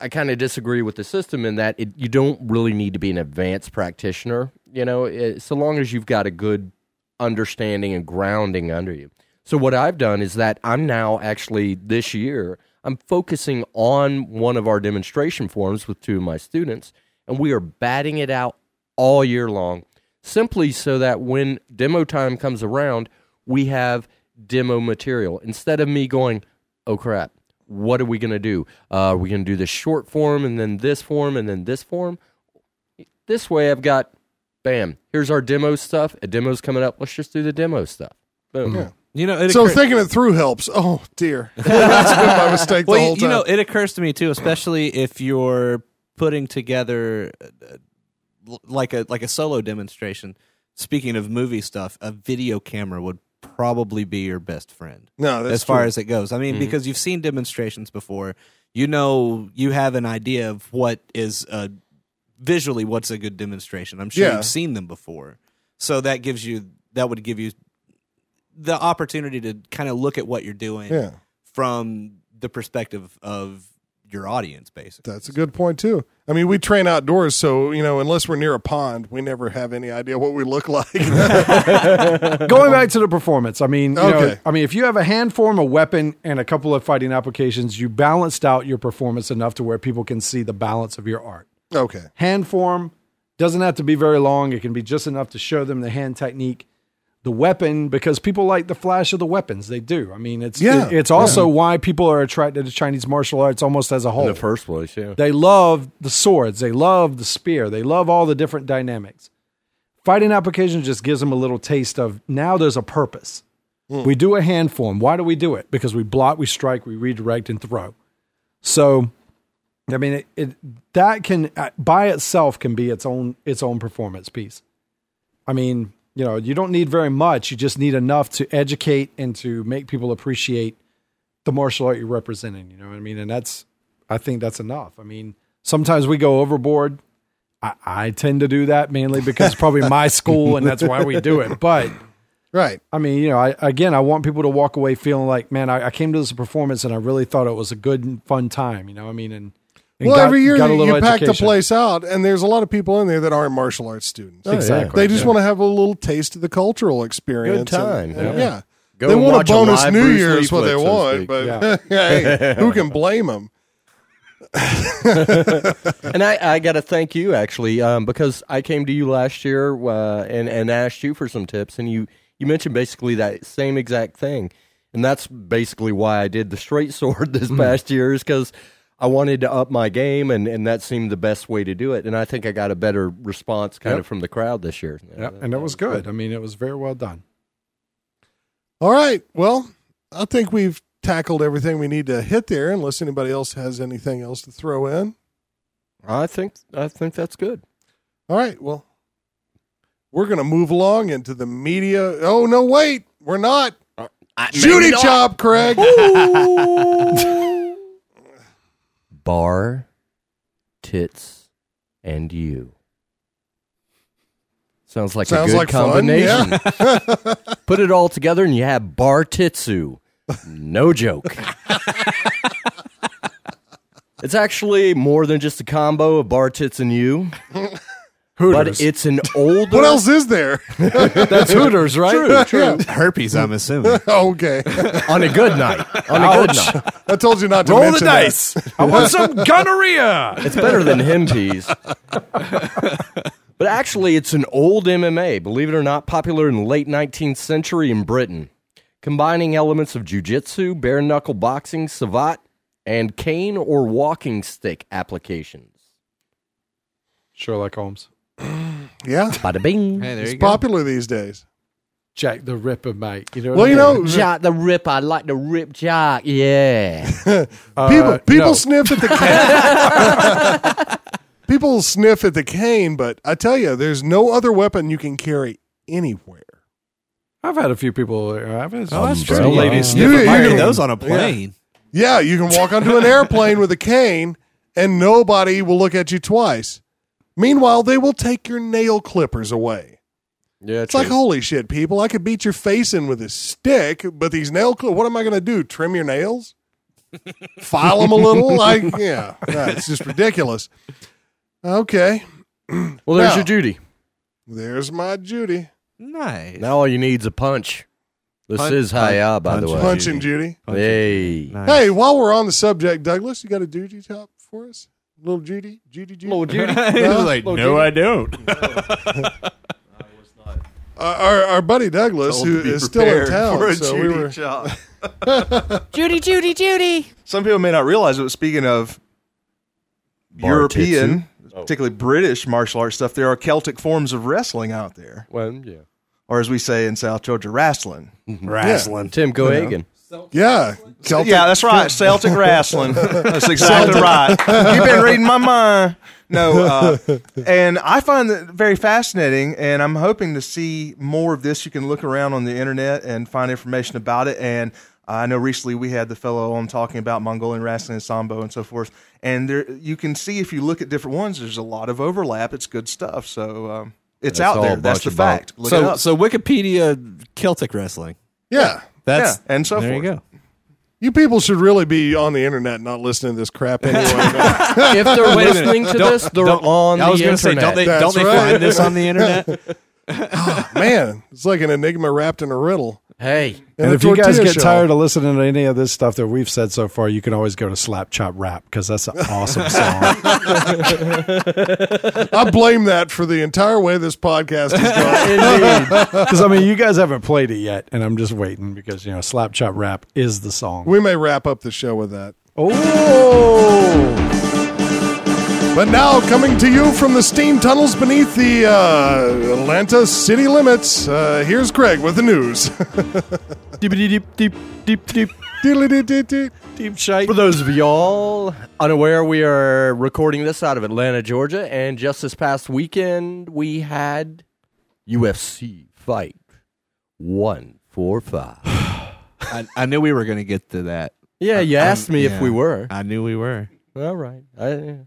I kind of disagree with the system in that it, you don't really need to be an advanced practitioner, you know, it, so long as you've got a good understanding and grounding under you. So what I've done is that I'm now actually this year I'm focusing on one of our demonstration forums with two of my students and we are batting it out all year long simply so that when demo time comes around we have demo material. Instead of me going oh crap what are we going to do? Uh, are we going to do this short form and then this form and then this form? This way i've got bam here's our demo stuff a demo's coming up let's just do the demo stuff boom You know, it so occur- thinking it through helps. Oh dear, that's been my mistake the well, whole you, time. you know, it occurs to me too, especially if you're putting together uh, like a like a solo demonstration. Speaking of movie stuff, a video camera would probably be your best friend no, that's as far true. as it goes. I mean, because you've seen demonstrations before, you know, you have an idea of what is uh, visually what's a good demonstration. I'm sure Yeah. you've seen them before, so that gives you that would give you the opportunity to kind of look at what you're doing Yeah. from the perspective of your audience, basically. That's a good point too. I mean, we train outdoors, so you know, unless we're near a pond, we never have any idea what we look like. Going back to the performance, I mean, you know, Okay. I mean, if you have a hand form, a weapon, and a couple of fighting applications, you balanced out your performance enough to where people can see the balance of your art. Okay. Hand form doesn't have to be very long; it can be just enough to show them the hand technique. The weapon, because people like the flash of the weapons, they do. I mean, it's Yeah, it's also why people are attracted to Chinese martial arts almost as a whole. In the first place, yeah. They love the swords. They love the spear. They love all the different dynamics. Fighting application just gives them a little taste of now there's a purpose. Hmm. We do a hand form. Why do we do it? Because we block, we strike, we redirect, and throw. So, I mean, it, it that can uh, by itself can be its own its own performance piece. I mean, you know, you don't need very much. You just need enough to educate and to make people appreciate the martial art you're representing. You know what I mean? And that's, I think that's enough. I mean, sometimes we go overboard. I, I tend to do that mainly because it's probably my school and that's why we do it. But Right. I mean, you know, I, again, I want people to walk away feeling like, man, I, I came to this performance and I really thought it was a good and fun time. You know, what I mean, and Well, got- every year got a you, little you pack the place out, and there's a lot of people in there that aren't martial arts students. Exactly. They just want to have a little taste of the cultural experience. Good time, and- and yeah. yeah. Go they want a watch a bonus New Bruce Year's Lee what they flick, so to want, speak. but hey, who can blame them? and I, I got to thank you actually um, because I came to you last year uh, and and asked you for some tips, and you you mentioned basically that same exact thing, and that's basically why I did the straight sword this past year is because I wanted to up my game, and and that seemed the best way to do it, and I think I got a better response kind Yep. of from the crowd this year. Yeah, and it was good. I mean, it was very well done. All right. Well, I think we've tackled everything we need to hit there, unless anybody else has anything else to throw in. I think I think that's good. All right. Well, we're going to move along into the media. Oh, no, wait. We're not. Judy Chop, Craig. bar, tits, and you. Sounds like Sounds a good like fun, combination. Put it all together and you have Bartitsu. No joke. it's actually more than just a combo of bar tits and you, but it's an older. What else is there? That's Hooters, right? True. Herpes, I'm assuming. okay. on a good night. On a good night. I told you not to Roll the mention that. dice. I want some gonorrhea. It's better than him peas. but actually, it's an old MMA, believe it or not, popular in the late 19th century in Britain, combining elements of jujitsu, bare knuckle boxing, savate, and cane or walking stick applications. Sherlock Holmes. Yeah. Bada bing. Hey, there It's you go. popular these days. Jack the Ripper, mate. You know what Well, I you know, Jack the Ripper. I like the Rip Jack, yeah. people uh, people no. sniff at the cane. people sniff at the cane, but I tell you, there's no other weapon you can carry anywhere. I've had a few people. Uh, I've had Oh, that's true. ladies You- sniff you at can- those on a plane. Yeah, you can walk onto an airplane with a cane, and nobody will look at you twice. Meanwhile, they will take your nail clippers away. Yeah, It's like, holy shit, people! I could beat your face in with a stick, but these nail clippers. What am I going to do? Trim your nails? File them a little? Like, yeah, no, it's just ridiculous. Okay, well, there's Now- your Judy. there's my Judy Nice. Now all you need's a punch. This Punch- is Hiya, by the punch- way. punching Judy. Hey. Nice. Hey, while we're on the subject, Douglas, you got a Judy top for us? Little Judy, Judy, Judy. Little Judy. He was like, no, I don't. Uh, our our buddy Douglas, who is still in town, so we were. Judy, Judy, Judy. Some people may not realize it. Was speaking of Bar European, particularly British martial arts stuff, there are Celtic forms of wrestling out there, Well, yeah. or as we say in South Georgia, wrestling. Wrestling. Tim Cohagen. Yeah, Celtic. yeah, that's right, Celtic wrestling. That's exactly right. You've been reading my mind. No, uh, and I find that very fascinating, and I'm hoping to see more of this. You can look around on the internet and find information about it. And I know recently we had the fellow on talking about Mongolian wrestling and sambo and so forth. And there, you can see if you look at different ones, there's a lot of overlap. It's good stuff. So um, it's It's out there. That's the fact. Look it So, up. so Wikipedia Celtic wrestling. Yeah. That's Yeah, and so there forth. you go. You people should really be on the internet, not listening to this crap anyway. if they're Wait a minute. listening to Don't- this, they're don't- on I was the gonna say, internet. don't they That's don't they right. find this on the internet? Oh, man, it's like an enigma wrapped in a riddle. Hey, And a if you guys get shell. tired of listening to any of this stuff that we've said so far, you can always go to Slap Chop Rap because that's an awesome song. I blame that for the entire way this podcast is going. Because I mean, you guys haven't played it yet, and I'm just waiting because you know Slap Chop Rap is the song. we may wrap up the show with that. Oh, But now, coming to you from the steam tunnels beneath the uh, Atlanta city limits, uh, here's Craig with the news. deep, deep, deep, deep, deep, deep shite. For those of y'all unaware, we are recording this out of Atlanta, Georgia, and just this past weekend we had UFC fight one four five. I, I knew we were going to get to that. Yeah, you asked me if we were. I knew we were. All right. I,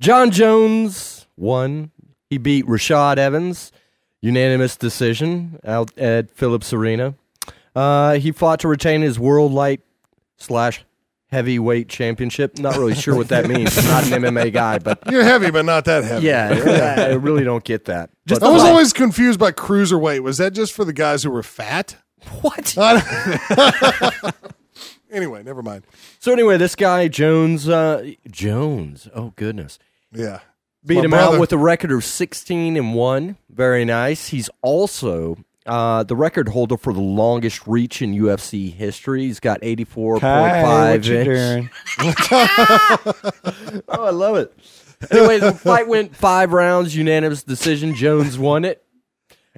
Jon Jones won. He beat Rashad Evans, unanimous decision out at Phillips Arena. Uh, he fought to retain his world light slash heavyweight championship. Not really sure what that means. I'm not an MMA guy, but You're heavy, but not that heavy. yeah, I really don't get that. Just I was always confused by cruiserweight. Was that just for the guys who were fat? what? anyway, never mind. So anyway, this guy Jones, uh, Jones. Oh goodness. Yeah. beat My him brother. out with a record of 16 and 1 very nice he's also uh, the record holder for the longest reach in UFC history. He's got 84.5 Hi, what you inch. Oh, I love it. Anyway, the fight went five rounds, unanimous decision. Jones won it.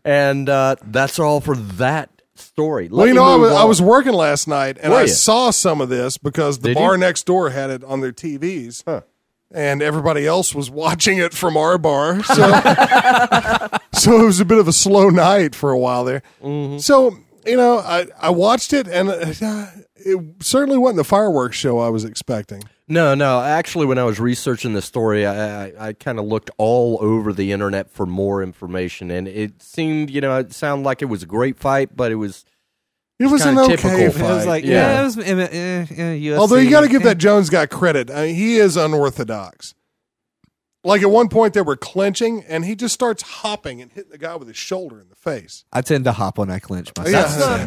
And uh, that's all for that story. Let Well, you know, I was, I was working last night and Were I ya? saw some of this because the Did bar you? next door had it on their TVs. Huh. And everybody else was watching it from our bar. So, so it was a bit of a slow night for a while there. Mm-hmm. So, you know, I, I watched it and uh, it certainly wasn't the fireworks show I was expecting. No, no. Actually, when I was researching the story, I, I, I kind of looked all over the internet for more information, and it seemed, you know, it sounded like it was a great fight, but it was It was an kinda okay typical fight. It was like, Yeah. yeah, it was. eh, eh, eh, Although you got to give that Jones guy credit. I mean, he is unorthodox. Like at one point they were clenching and he just starts hopping and hitting the guy with his shoulder in the face. I tend to hop when I clench myself. Yeah. that's not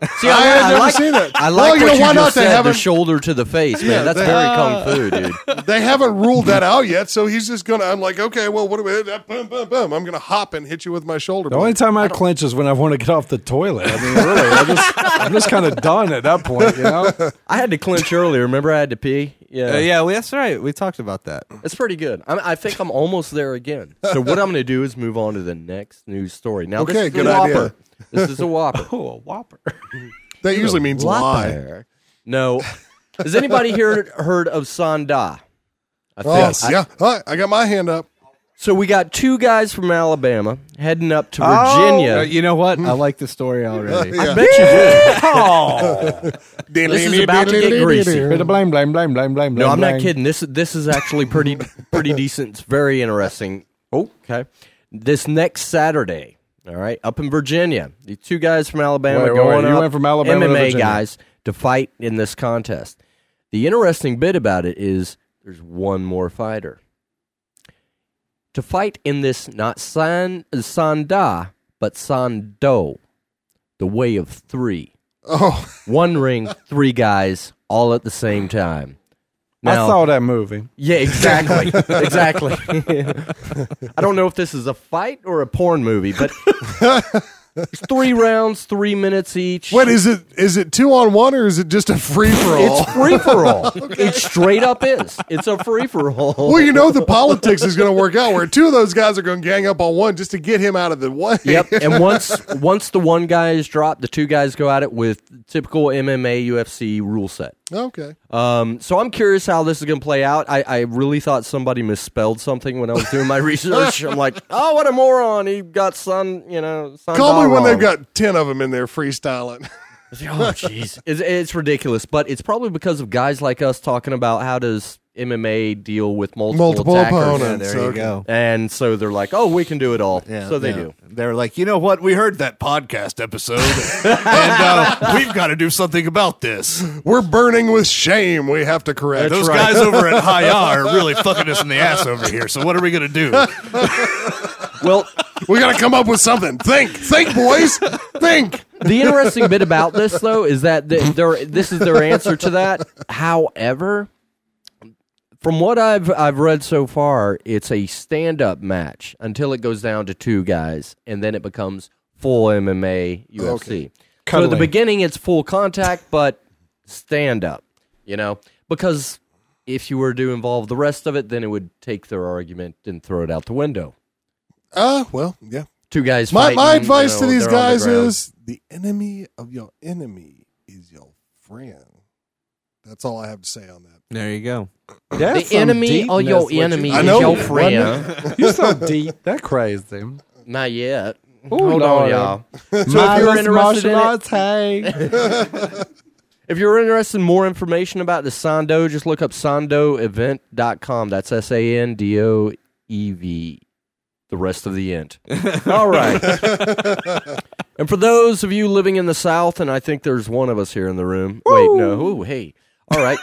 bad. See, I had never like, seen that. I Well, like you what know, you why just not? They said, the haven't- shoulder to the face, man. Yeah, That's they- very kung fu, dude. They haven't ruled that out yet, so he's just gonna. I'm like, okay, well, what do we? Eh, boom, boom, boom. I'm gonna hop and hit you with my shoulder. The only time I clench is when I want to get off the toilet. I mean, really, I just, I'm just kind of done at that point, you know. I had to clinch earlier. Remember, I had to pee. Yeah, Uh, yeah, well, that's right. We talked about that. It's pretty good. I'm, I think I'm almost there again. So what I'm going to do is move on to the next news story. Now, this Okay, is good a idea. whopper. This is a whopper. Oh, a whopper. that usually means lie. Whopper. No. Has anybody here heard of Sanda? I Oh, think- I- yeah. All right, I got my hand up. So we got two guys from Alabama heading up to Oh, Virginia. Uh, you know what? I like the story already. Yeah. Bet you did. Oh, This is about to get greasy. bit blame, blame, blame, blame, blame. No, I'm not kidding. This this is actually pretty pretty decent. It's very interesting. Oh, okay. This next Saturday, all right, up in Virginia, the two guys from Alabama Wait, wait, going wait. You up, went from Alabama MMA Virginia. guys to fight in this contest. The interesting bit about it is there's one more fighter to fight in this not San Sanda but Sando, the way of three. Oh, One ring, three guys, all at the same time. I Now- saw that movie. yeah, exactly. exactly. I don't know if this is a fight or a porn movie, but it's three rounds, three minutes each. what is it? Is it two on one or is it just a free for all? It's free for all. It straight up is. It's a free for all. Well, you know the politics is going to work out where two of those guys are going to gang up on one just to get him out of the way. Yep. And once once the one guy is dropped, the two guys go at it with typical MMA UFC rule set. okay. Um, so I'm curious how this is going to play out. I, I really thought somebody misspelled something when I was doing my research. I'm like, oh, what a moron! He got sun, you know, sun Call me when wrong. they've got ten of them in there freestyling. Oh, jeez, it's, it's ridiculous, but it's probably because of guys like us talking about how does MMA deal with multiple, Multiple attackers. opponents. there you okay. go. And so they're like, oh, we can do it all. Yeah, so they yeah. do. They're like, you know what? We heard that podcast episode, and uh, we've got to do something about this. We're burning with shame. We have to correct. Those guys over at High R are really fucking us in the ass over here. So what are we gonna do? Well, We got to come up with something. Think, think, boys, think. the interesting bit about this though is that the, their this is their answer to that. However, from what I've I've read so far, it's a stand up match until it goes down to two guys, and then it becomes full MMA UFC. So at the beginning, it's full contact, but stand up. You know, because if you were to involve the rest of it, then it would take their argument and throw it out the window. Uh, well, yeah. Two guys. My, fighting, my you advice know, to these they're the guys is the enemy of your enemy is your friend. That's all I have to say on that. There you go. That's the enemy or your what you- enemy I is know. your Wasn't friend. You're so deep. That crazy. him. Not yet. Ooh, Hold on, Lord. y'all. So if you're interested in martial it, arts, hey. if you're interested in more information about the Sando, just look up sandoevent.com. That's S A N D O E V. The rest of the end. All right. and for those of you living in the South, and I think there's one of us here in the room. Wait, no. Ooh, hey. All right.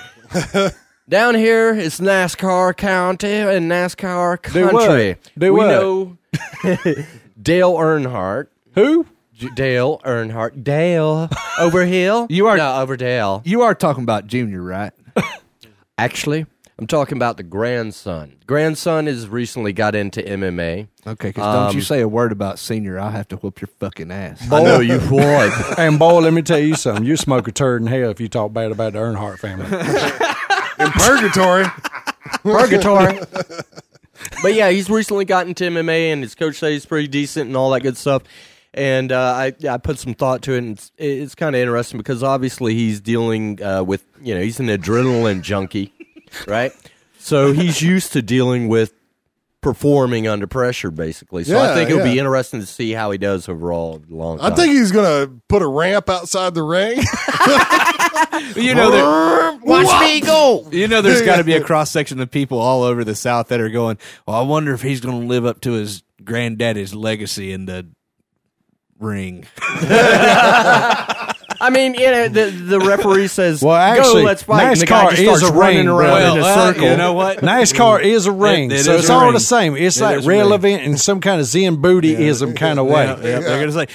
Down here it's NASCAR County and NASCAR Do what? Country. Do we what? know Dale Earnhardt. Who? J- Dale Earnhardt. Dale over hill. You are- no over Dale. You are talking about Junior, right? Actually, I'm talking about the grandson. Grandson has recently got into MMA. Okay, because don't you Um, say a word about Senior, I'll have to whoop your fucking ass. I know you would. And boy, let me tell you something. You smoke a turd in hell if you talk bad about the Earnhardt family. In purgatory, Purgatory. but yeah, he's recently gotten into MMA, and his coach says he's pretty decent and all that good stuff. And uh, I I put some thought to it, and it's, it's kind of interesting because obviously he's dealing uh, with you know he's an adrenaline junkie, right? So he's used to dealing with performing under pressure, basically. So Yeah, I think it'll be interesting to see how he does overall. over the Long I think he's gonna put a ramp outside the ring. You know, there, Watch me go. you know, there's got to be a cross section of people all over the South that are going. Well, I wonder if he's going to live up to his granddaddy's legacy in the ring. I mean, you know, the the referee says, Well, "Go, actually, let's fight." and the guy NASCAR just is a running ring, around bro. in a Well, uh, circle. you know what? NASCAR is a ring, It- it so is it's a all ring. the same. It's It like is a ring. relevant in some kind of Zen Buddhism kind of way. Yeah, yeah, They're going to say,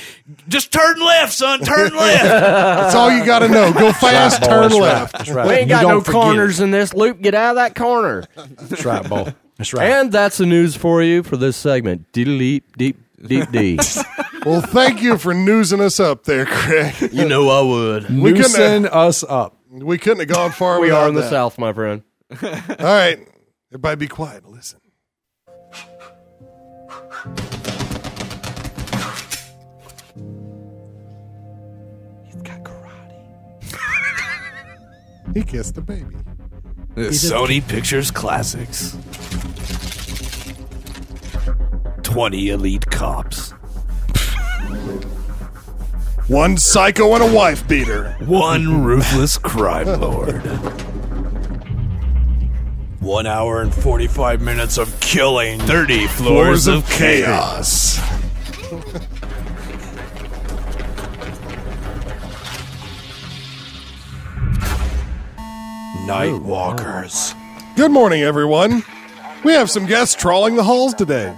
just turn left, son, turn left. That's all you got to know. Go fast, Boy, turn that's right. left. That's right. We ain't You got don't no forget corners in this loop. Get out of that corner. it. That's right, Bo. That's right. And that's the news for you for this segment. Deep, deep, deep, deep. Well, thank you for newsing us up there, Craig. you know I would. We couldn't Loosen have, us up. we couldn't have gone far. We without are in the that. South, my friend. All right, everybody, be quiet. and Listen. He kissed the baby. Sony Pictures Classics. 20 elite cops. One psycho and a wife beater. One ruthless crime lord. One hour and 45 minutes of killing. 30 floors, of chaos. Night Walkers. Good morning, everyone. We have some guests trawling the halls today.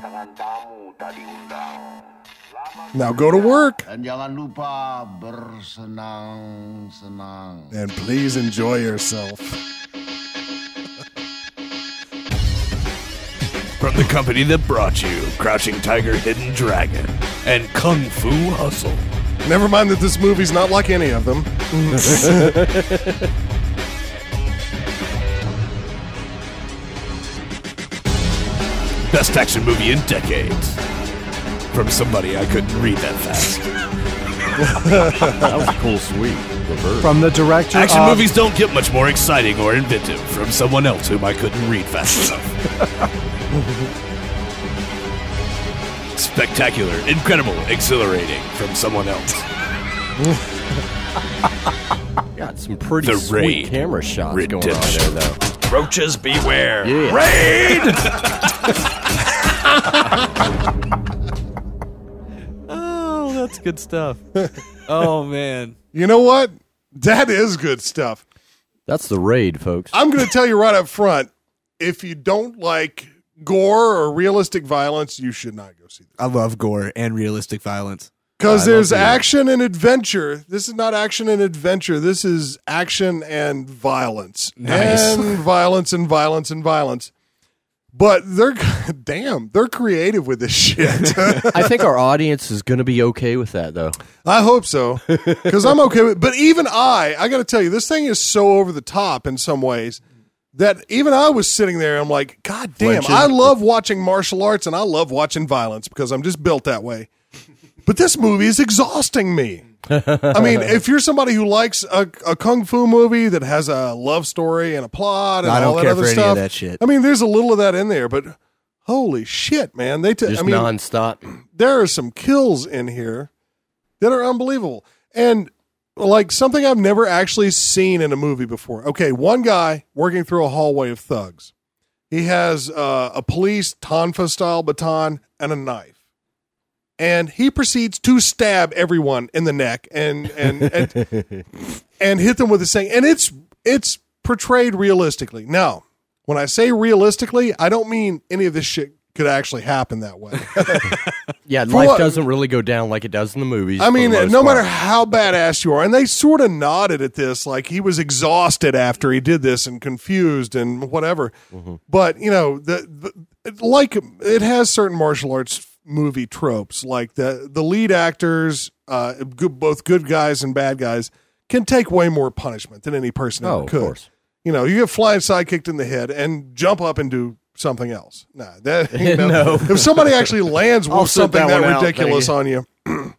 Now go to work Dan jangan lupa bersenang-senang. and please enjoy yourself. From the company that brought you Crouching Tiger, Hidden Dragon, and Kung Fu Hustle. Never mind that this movie's not like any of them. Best action movie in decades. From somebody I couldn't read that fast. That was a cool sweep. Reverse. From the director Action of movies don't get much more exciting or inventive from someone else whom I couldn't read fast enough. Spectacular, incredible, exhilarating from someone else. Got some pretty The sweet Raid. camera shots going on there, though. Roaches beware. Yeah. Raid! That's good stuff. oh man. You know what? That is good stuff. That's the raid, folks. I'm going to tell you right up front if you don't like gore or realistic violence, you should not go see this. I love gore and realistic violence. Because I love there's the- uh, action and adventure. This is not action and adventure. This is action and violence. Nice. And violence and violence and violence. But they're, damn, they're creative with this shit. I think our audience is going to be okay with that, though. I hope so, because I'm okay with. But even I, I got to tell you, this thing is so over the top in some ways that even I was sitting there. I'm like, God damn! Flinching. I love watching martial arts and I love watching violence because I'm just built that way. But this movie is exhausting me. I mean, if you're somebody who likes a, a kung fu movie that has a love story and a plot and I all don't that care other for any of stuff, that shit. I mean, there's a little of that in there, but holy shit, man! They, t- Just I mean, nonstop. there are some kills in here that are unbelievable and like something I've never actually seen in a movie before. Okay, one guy working through a hallway of thugs. He has uh, a police tonfa style baton and a knife. And he proceeds to stab everyone in the neck and and and, and hit them with his thing. And it's it's portrayed realistically. Now, when I say realistically, I don't mean any of this shit could actually happen that way. Yeah, For life what- doesn't really go down like it does in the movies. I mean, no part. matter how badass you are, and they sort of nodded at this, like he was exhausted after he did this and confused and whatever. Mm-hmm. But you know, the, the like it has certain martial arts movie tropes, like the the lead actors, uh, good, both good guys and bad guys, can take way more punishment than any person Oh, ever of could. course. You know, you get flying side kicked in the head and jump up and do something else. Nah, that you know, No. If somebody actually lands with something that that, one out, ridiculous on you.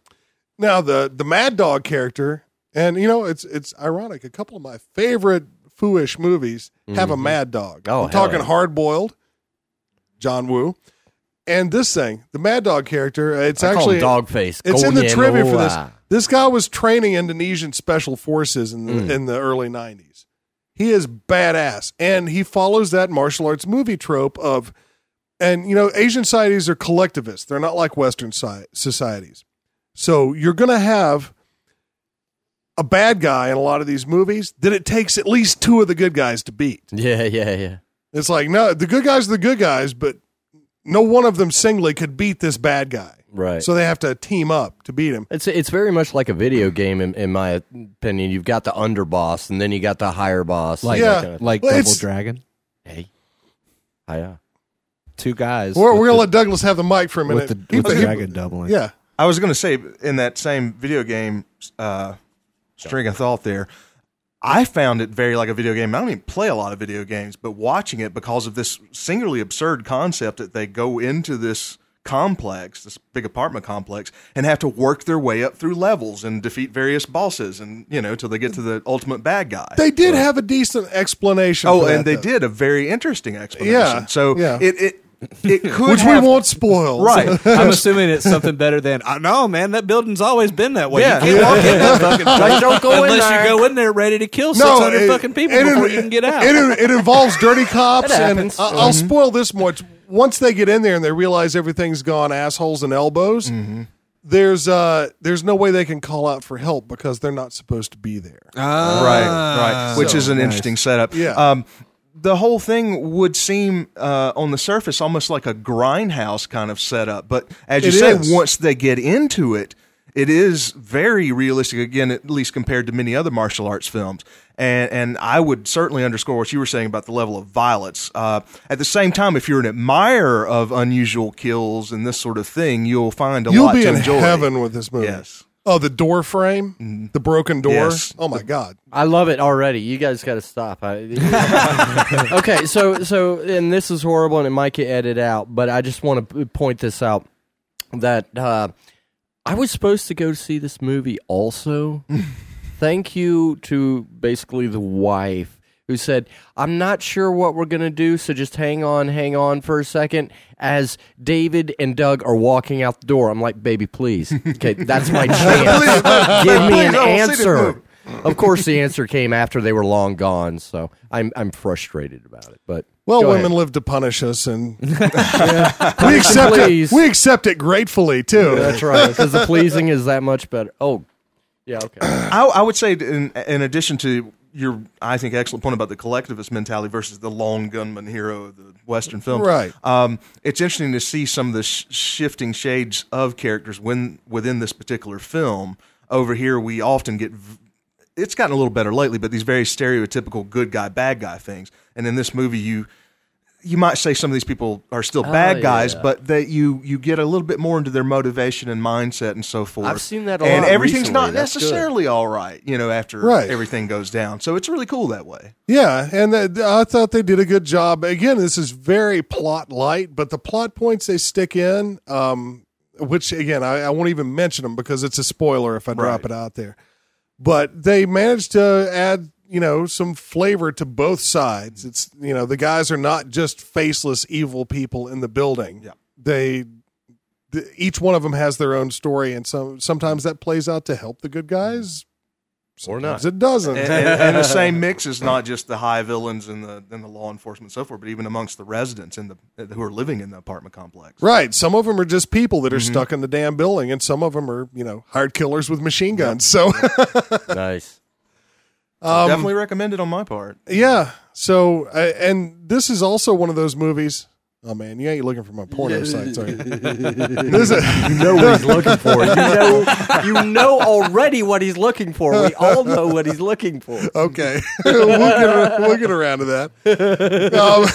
now the the Mad Dog character, and you know, it's it's ironic. A couple of my favorite fooish movies have a Mad Dog. Oh, I'm talking yeah. Hard Boiled, John Woo, and this thing, the Mad Dog character. uh, It's I call actually dog face. it's in the trivia for this. This guy was training Indonesian special forces in the, Mm. in the early '90s. He is badass, and he follows that martial arts movie trope of, and you know, Asian societies are collectivist. They're not like Western societies. So you're going to have a bad guy in a lot of these movies that it takes at least two of the good guys to beat. Yeah, yeah, yeah. It's like no, the good guys are the good guys, but no one of them singly could beat this bad guy. Right. So they have to team up to beat him. It's it's very much like a video game in, in my opinion. You've got the underboss and then you got the higher boss. Like Yeah. kind of- like Well, Double Dragon. hey, Hiya. Two guys. We're, we're gonna the- let Douglas have the mic for a minute. with the, with the he- dragon doubling. yeah, I was going to say in that same video game uh, string of thought there, I found it very like a video game. I don't even play a lot of video games, but watching it because of this singularly absurd concept that they go into this complex, this big apartment complex, and have to work their way up through levels and defeat various bosses, and you know till they get to the ultimate bad guy. they did have a decent explanation. oh, for that, and they though. did a very interesting explanation. Yeah, so yeah. it it it could which have, we won't spoil. right. I'm assuming it's something better than. Uh, no, man, that building's always been that way. Yeah. You can't walk in that fucking place don't go in there. you go in there ready to kill No, 600 it- fucking people it- before you can get out. It, it involves dirty cops, It and happens. I- I'll spoil this much. Once they get in there and they realize everything's gone assholes and elbows, there's uh there's no way they can call out for help because they're not supposed to be there. right, right, which So, is an interesting setup. Yeah. Um, the whole thing would seem uh, on the surface almost like a grindhouse kind of setup, but as you It say, is. once they get into it, it is very realistic. Again, at least compared to many other martial arts films, and and I would certainly underscore what you were saying about the level of violence. Uh, at the same time, if you're an admirer of unusual kills and this sort of thing, you'll find a You'll lot be to in heaven with this movie. Yes. Oh, the door frame, the broken door. Yes. Oh my god. I love it already. You guys got to stop. I, okay, so so and this is horrible, and it might get edited out, but I just want to point this out that uh, I was supposed to go see this movie also. Thank you to basically the wife who said, "I'm not sure what we're gonna do, so just hang on, hang on for a second. As David and Doug are walking out the door, I'm like, "Baby, please, okay, that's my chance. Give me an Please, I will see this answer." of course, the answer came after they were long gone. So I'm I'm frustrated about it. But Well, women ahead. live to punish us, and we accept it. We accept it gratefully too. That's right. Because the pleasing is that much better. Oh, yeah. Okay. I, I would say, in, in addition to your, I think, excellent point about the collectivist mentality versus the lone gunman hero of the Western film, Right. Um, it's interesting to see some of the sh- shifting shades of characters when within this particular film. Over here, we often get. v- It's gotten a little better lately, but these very stereotypical good guy, bad guy things. And in this movie, you you might say some of these people are still bad Oh, guys, yeah. but that you you get a little bit more into their motivation and mindset and so forth. I've seen that a and lot everything's recently. not That's good. necessarily all right, you know, after Right. everything goes down. So it's really cool that way. Yeah, and th- I thought they did a good job. Again, this is very plot light, but the plot points they stick in, um, which again I, I won't even mention them because it's a spoiler if I drop Right. it out there. But they managed to add, you know, some flavor to both sides. It's you know the guys are not just faceless evil people in the building. Yeah. They. th- Each one of them has their own story, and so sometimes that plays out to help the good guys. Or not. it doesn't. And, and, and the same mix is not just the high villains and the and the law enforcement and so forth, but even amongst the residents in the who are living in the apartment complex. Right. Some of them are just people that are mm-hmm. stuck in the damn building, and some of them are, you know, hired killers with machine guns. So, nice. Um, Definitely recommend it on my part. yeah. So, uh, and this is also one of those movies. Oh man, you ain't looking for my porno sites, are you? This is- You know what he's looking for. You know. You know already what he's looking for. We all know what he's looking for. okay, we'll, get, we'll get around to that. Um,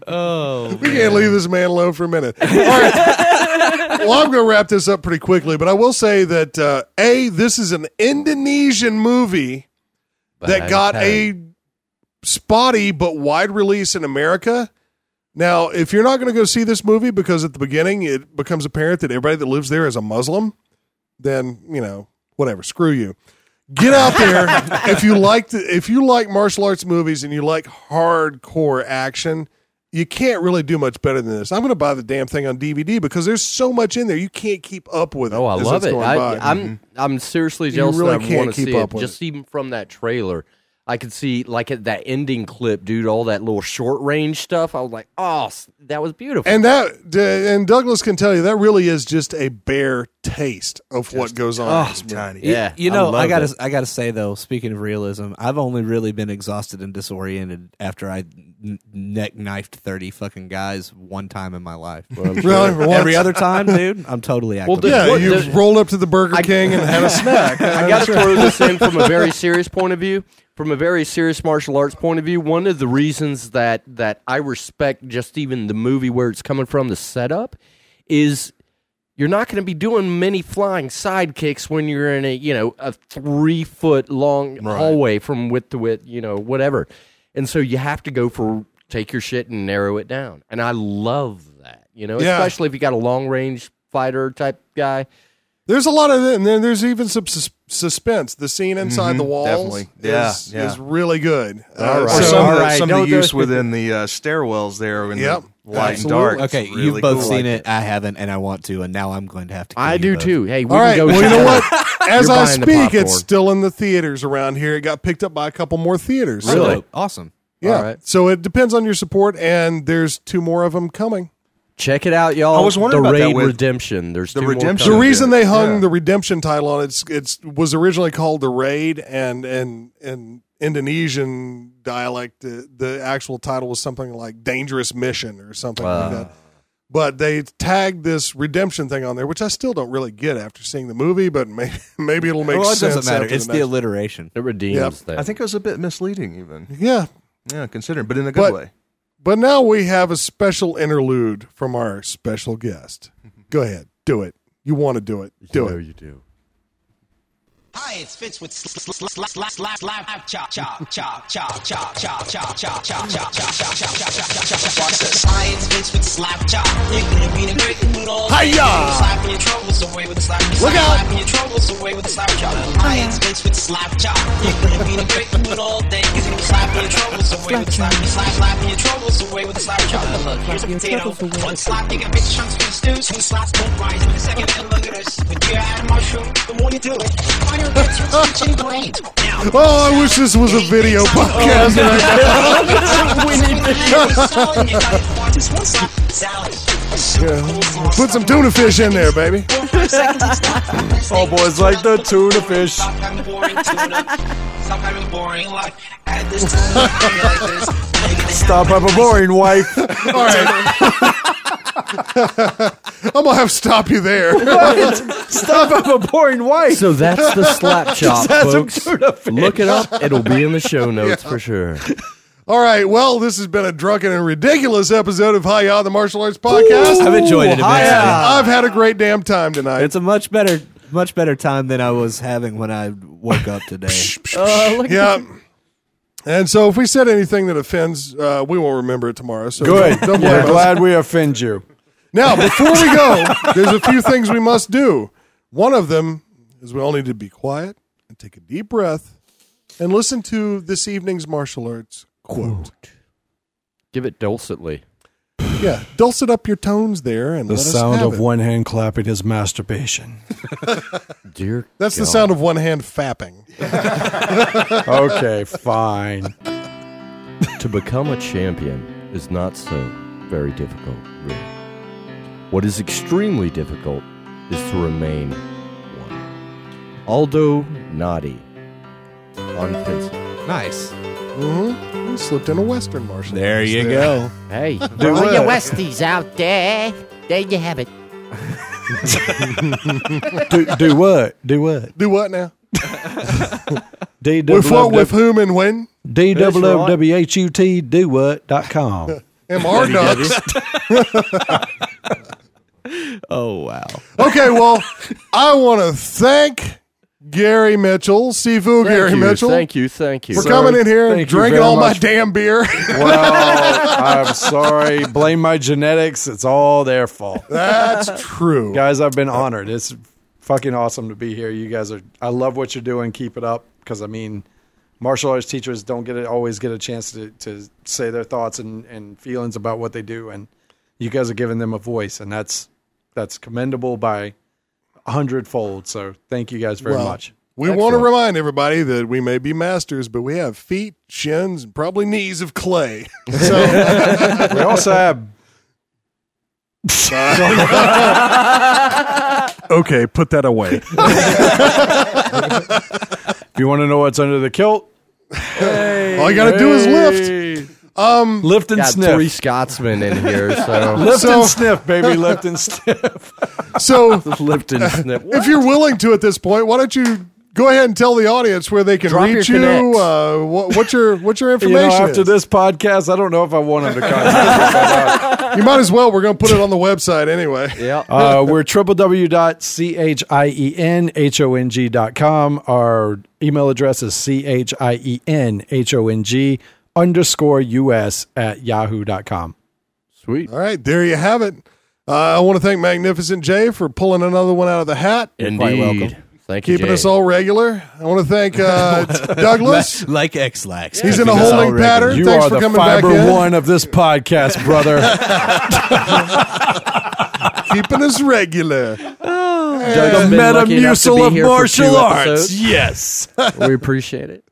Oh, we can't leave this man alone for a minute. All right. Well, I'm going to wrap this up pretty quickly, but I will say that uh, a this is an Indonesian movie that got a spotty but wide release in America. Now, if you're not going to go see this movie because at the beginning it becomes apparent that everybody that lives there is a Muslim, then you know whatever. Screw you. Get out there if you like the, if you like martial arts movies and you like hardcore action. You can't really do much better than this. I'm going to buy the damn thing on DVD because there's so much in there you can't keep up with it. Oh, I love it. going I, by. I'm mm-hmm. I'm seriously jealous really that I can't keep see up it. with Just even from that trailer, I could see like at that ending clip, dude. All that little short range stuff. I was like, oh, that was beautiful. And that and Douglas can tell you that really is just a bare taste of what goes on. Oh, in this movie. Tiny. yeah, you know, I, loved gotta, it. I gotta say though. Speaking of realism, I've only really been exhausted and disoriented after I n- neck knifed thirty fucking guys one time in my life. Really? Once? Every other time, dude, I'm totally active. dude, Yeah, What you the- rolled up to the Burger King and had a snack. I got to throw this in from a very serious point of view. From a very serious martial arts point of view, one of the reasons that that I respect just even the movie where it's coming from, the setup, is you're not going to be doing many flying sidekicks when you're in a you know a three foot long hallway from width to width, you know whatever, and so you have to go for take your shit and narrow it down, and I love that, you know, Yeah. especially if you got a long range fighter type guy. There's a lot of it, and then there's even some sus- suspense. The scene inside the walls definitely. Yeah, is, yeah. is really good. Uh, All right. Or so- some, All of the, of the use within the uh, stairwells there in Yep, the light absolutely. and dark. okay, really you've both cool. seen it. I haven't, and I want to, and now I'm going to have to. kill I you do both. too. Hey, we All right. can go. Well, you know what? As I speak, it's still in the theaters around here. It got picked up by a couple more theaters. So, Really? Awesome. yeah. All right. So it depends on your support, and there's two more of them coming. Check it out, y'all. I was wondering the about that Raid with- Redemption. There's The two more Redemption. The reason they hung Yeah. the redemption title on it, it's it's was originally called the raid, and and and Indonesian dialect, the, the actual title was something like dangerous mission or something like that. But they tagged this redemption thing on there, which I still don't really get after seeing the movie, but maybe, maybe it'll make well, it sense. doesn't matter. after It's the, next- alliteration. It redeems Yep. that. I think it was a bit misleading, even. yeah. Yeah, considering, but in a good But- way. But now we have a special interlude from our special guest. Go ahead, do it. You want to do it? Do You know it. you do. Hi, it's Vince with slap slap slap slap slap chop chop chop chop chop chop chop chop chop chop chop chop chop chop chop chop Watch this. Hi, it's Vince with slap chop. You're gonna be in a great mood all day. Hi-ya! Slapping your troubles away with a slap. Look out! Slapping your troubles away with a slap chop. Hi, it's Vince with slap chop. You're gonna be in a great mood all day. You're gonna be slapping your troubles away with a slap. You slap slapping your troubles away with a slap chop. Look, here's a potato. One slap, you got big chunks of stew. Two slaps, don't rise. In a second, and look at this. When you add a mushroom, the more you do it, the finer it gets your speech and brains. Now, Oh, I wish this was a video podcast. Put some tuna fish in there, baby. Oh, boys like the tuna fish. Stop having boring tuna. Stop having boring life. Add this tuna like this. Now you get the Stop have a boring wife. All right. I'm gonna have to stop you there. Stop have a boring wife. So that's the slap chop, That's some folks. tuna fish. Look it up. It'll be in the show notes for sure. All right. Well, this has been a drunken and ridiculous episode of Hi Ya, the martial arts podcast. I've enjoyed it immensely. I've had a great damn time tonight. It's a much better, much better time than I was having when I woke up today. yeah. And so, if we said anything that offends, uh, we won't remember it tomorrow. So Good. Don't, don't We're blame us. glad we offend you. Now, before we go, there's a few things we must do. One of them is we all need to be quiet and take a deep breath and listen to this evening's martial arts quote. Give it dulcetly. Yeah, dulcet up your tones there, and The let us sound have of it. one hand clapping is masturbation. Dear That's the God. sound of one hand fapping. Okay, fine. To become a champion is not so very difficult, really. What is extremely difficult is to remain one. Aldo Nadi on fencing. nice. Mm-hmm. You slipped in a Western martial. There arts you go. Hey, Do All you? Westies out there, there you have it. Do, do what? Do what? Do what now? D With what? With whom and when? D W W H U T do what dot com. MR ducks. Oh wow. Okay, well, I want to thank Gary Mitchell, Sifu thank Gary you, Mitchell, thank you, thank you. for Sir, coming in here and drinking all my damn beer. Well, I'm sorry. Blame my genetics. It's all their fault. That's true. Guys, I've been honored. It's fucking awesome to be here. You guys are I love what you're doing. Keep it up because I mean martial arts teachers don't get it always get a chance to, to say their thoughts and, and feelings about what they do and you guys are giving them a voice and that's that's commendable by a hundredfold. So thank you guys very Well, much. We want to remind everybody that we may be masters, but we have feet, shins, and probably knees of clay. So We also have okay, put that away. if you want to know what's under the kilt, All you got to do is lift. Um, lift and Got sniff. three Scotsmen in here, so Lift So- and sniff, baby. Lift and sniff. So lift and snip. if you're willing to at this point, why don't you go ahead and tell the audience where they can Drop reach you? Uh, what, what's your what's your You information? know, after is? this podcast, I don't know if I want them to contact you might as well. We're going to put it on the website anyway. yeah. Uh, we're www.chiheng.com. Our email address is chiheng underscore us at yahoo.com. Sweet. All right, there you have it. Uh, I want to thank Magnificent Jay for pulling another one out of the hat, Indeed. quite welcome. Thank you, keeping Jay. us all regular. I want to thank uh, Douglas. Like Ex-Lax. He's in a Keeping holding pattern. You Thanks are for the coming back fiber in. one of this podcast, brother. keeping us regular. Doug's the been lucky enough to Metamucil of here for martial arts. episodes. Yes. we appreciate it.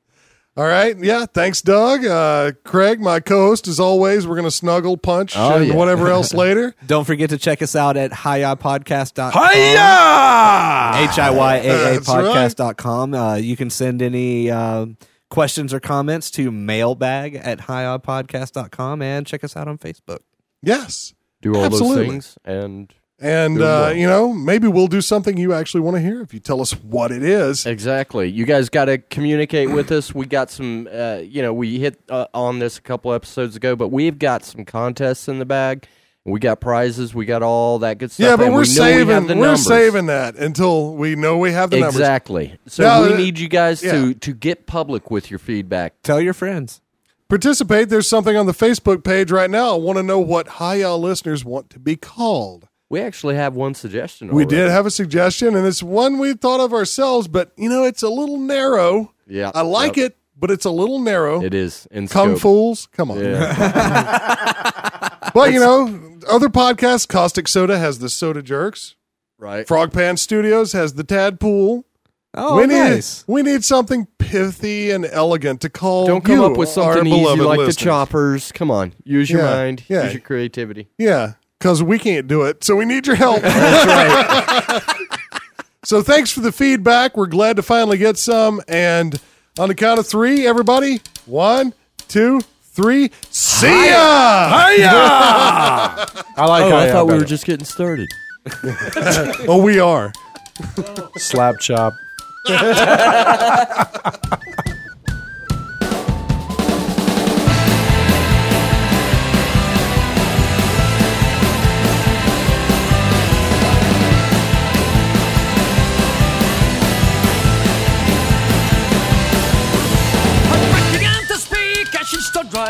All right, yeah. Thanks, Doug. Uh, Craig, my co-host, as always. We're going to snuggle, punch, Oh, and yeah. whatever else later. Don't forget to check us out at highpodcast.com. Hiya! H-I-Y-A-A That's right. podcast.com. Uh, you can send any um, questions or comments to mailbag at highpodcast.com and check us out on Facebook. Yes. Do all Absolutely. those things and And, uh, you know, maybe we'll do something you actually want to hear if you tell us what it is. Exactly. You guys got to communicate with us. We got some, uh, you know, we hit uh, on this a couple episodes ago, but we've got some contests in the bag, We got prizes. We got all that good stuff. Yeah, but and we're we know we saving the we're saving that until we know we have the numbers. exactly. So Now, we uh, need you guys yeah. to to get public with your feedback. Tell your friends. Participate. There's something on the Facebook page right now. I want to know what Hi Y'all listeners want to be called. We actually have one suggestion. We already. did have a suggestion, and it's one we thought of ourselves, but you know, it's a little narrow. Yeah, I like yep. it, but it's a little narrow. It is in Kung scope. Fools, come on. Yeah. But you know, other podcasts, Caustic Soda has the Soda Jerks. right. FrogPants Studios has the Tadpool. Oh, we need nice. we need something pithy and elegant to call. Don't come you, up with something easy like listeners. the choppers. Come on, use your Yeah, mind. yeah. Use your creativity. Yeah, because we can't do it, so we need your help. so thanks for the feedback. We're glad to finally get some. And on the count of three, everybody, one, two, three. See ya! I like. Oh, I thought we were just getting started. Oh, we are. slap chop.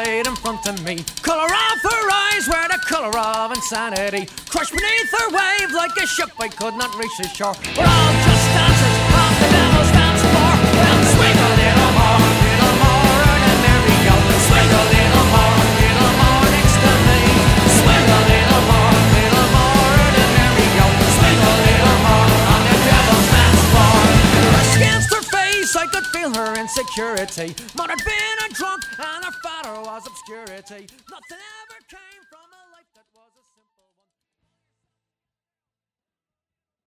Right in front of me. Color of her eyes were the color of insanity. Crushed beneath her wave like a ship I could not reach the shore. We're all just dancers of the devil's Her insecurity. Mother had been a drunk, and her father was obscurity. Nothing ever.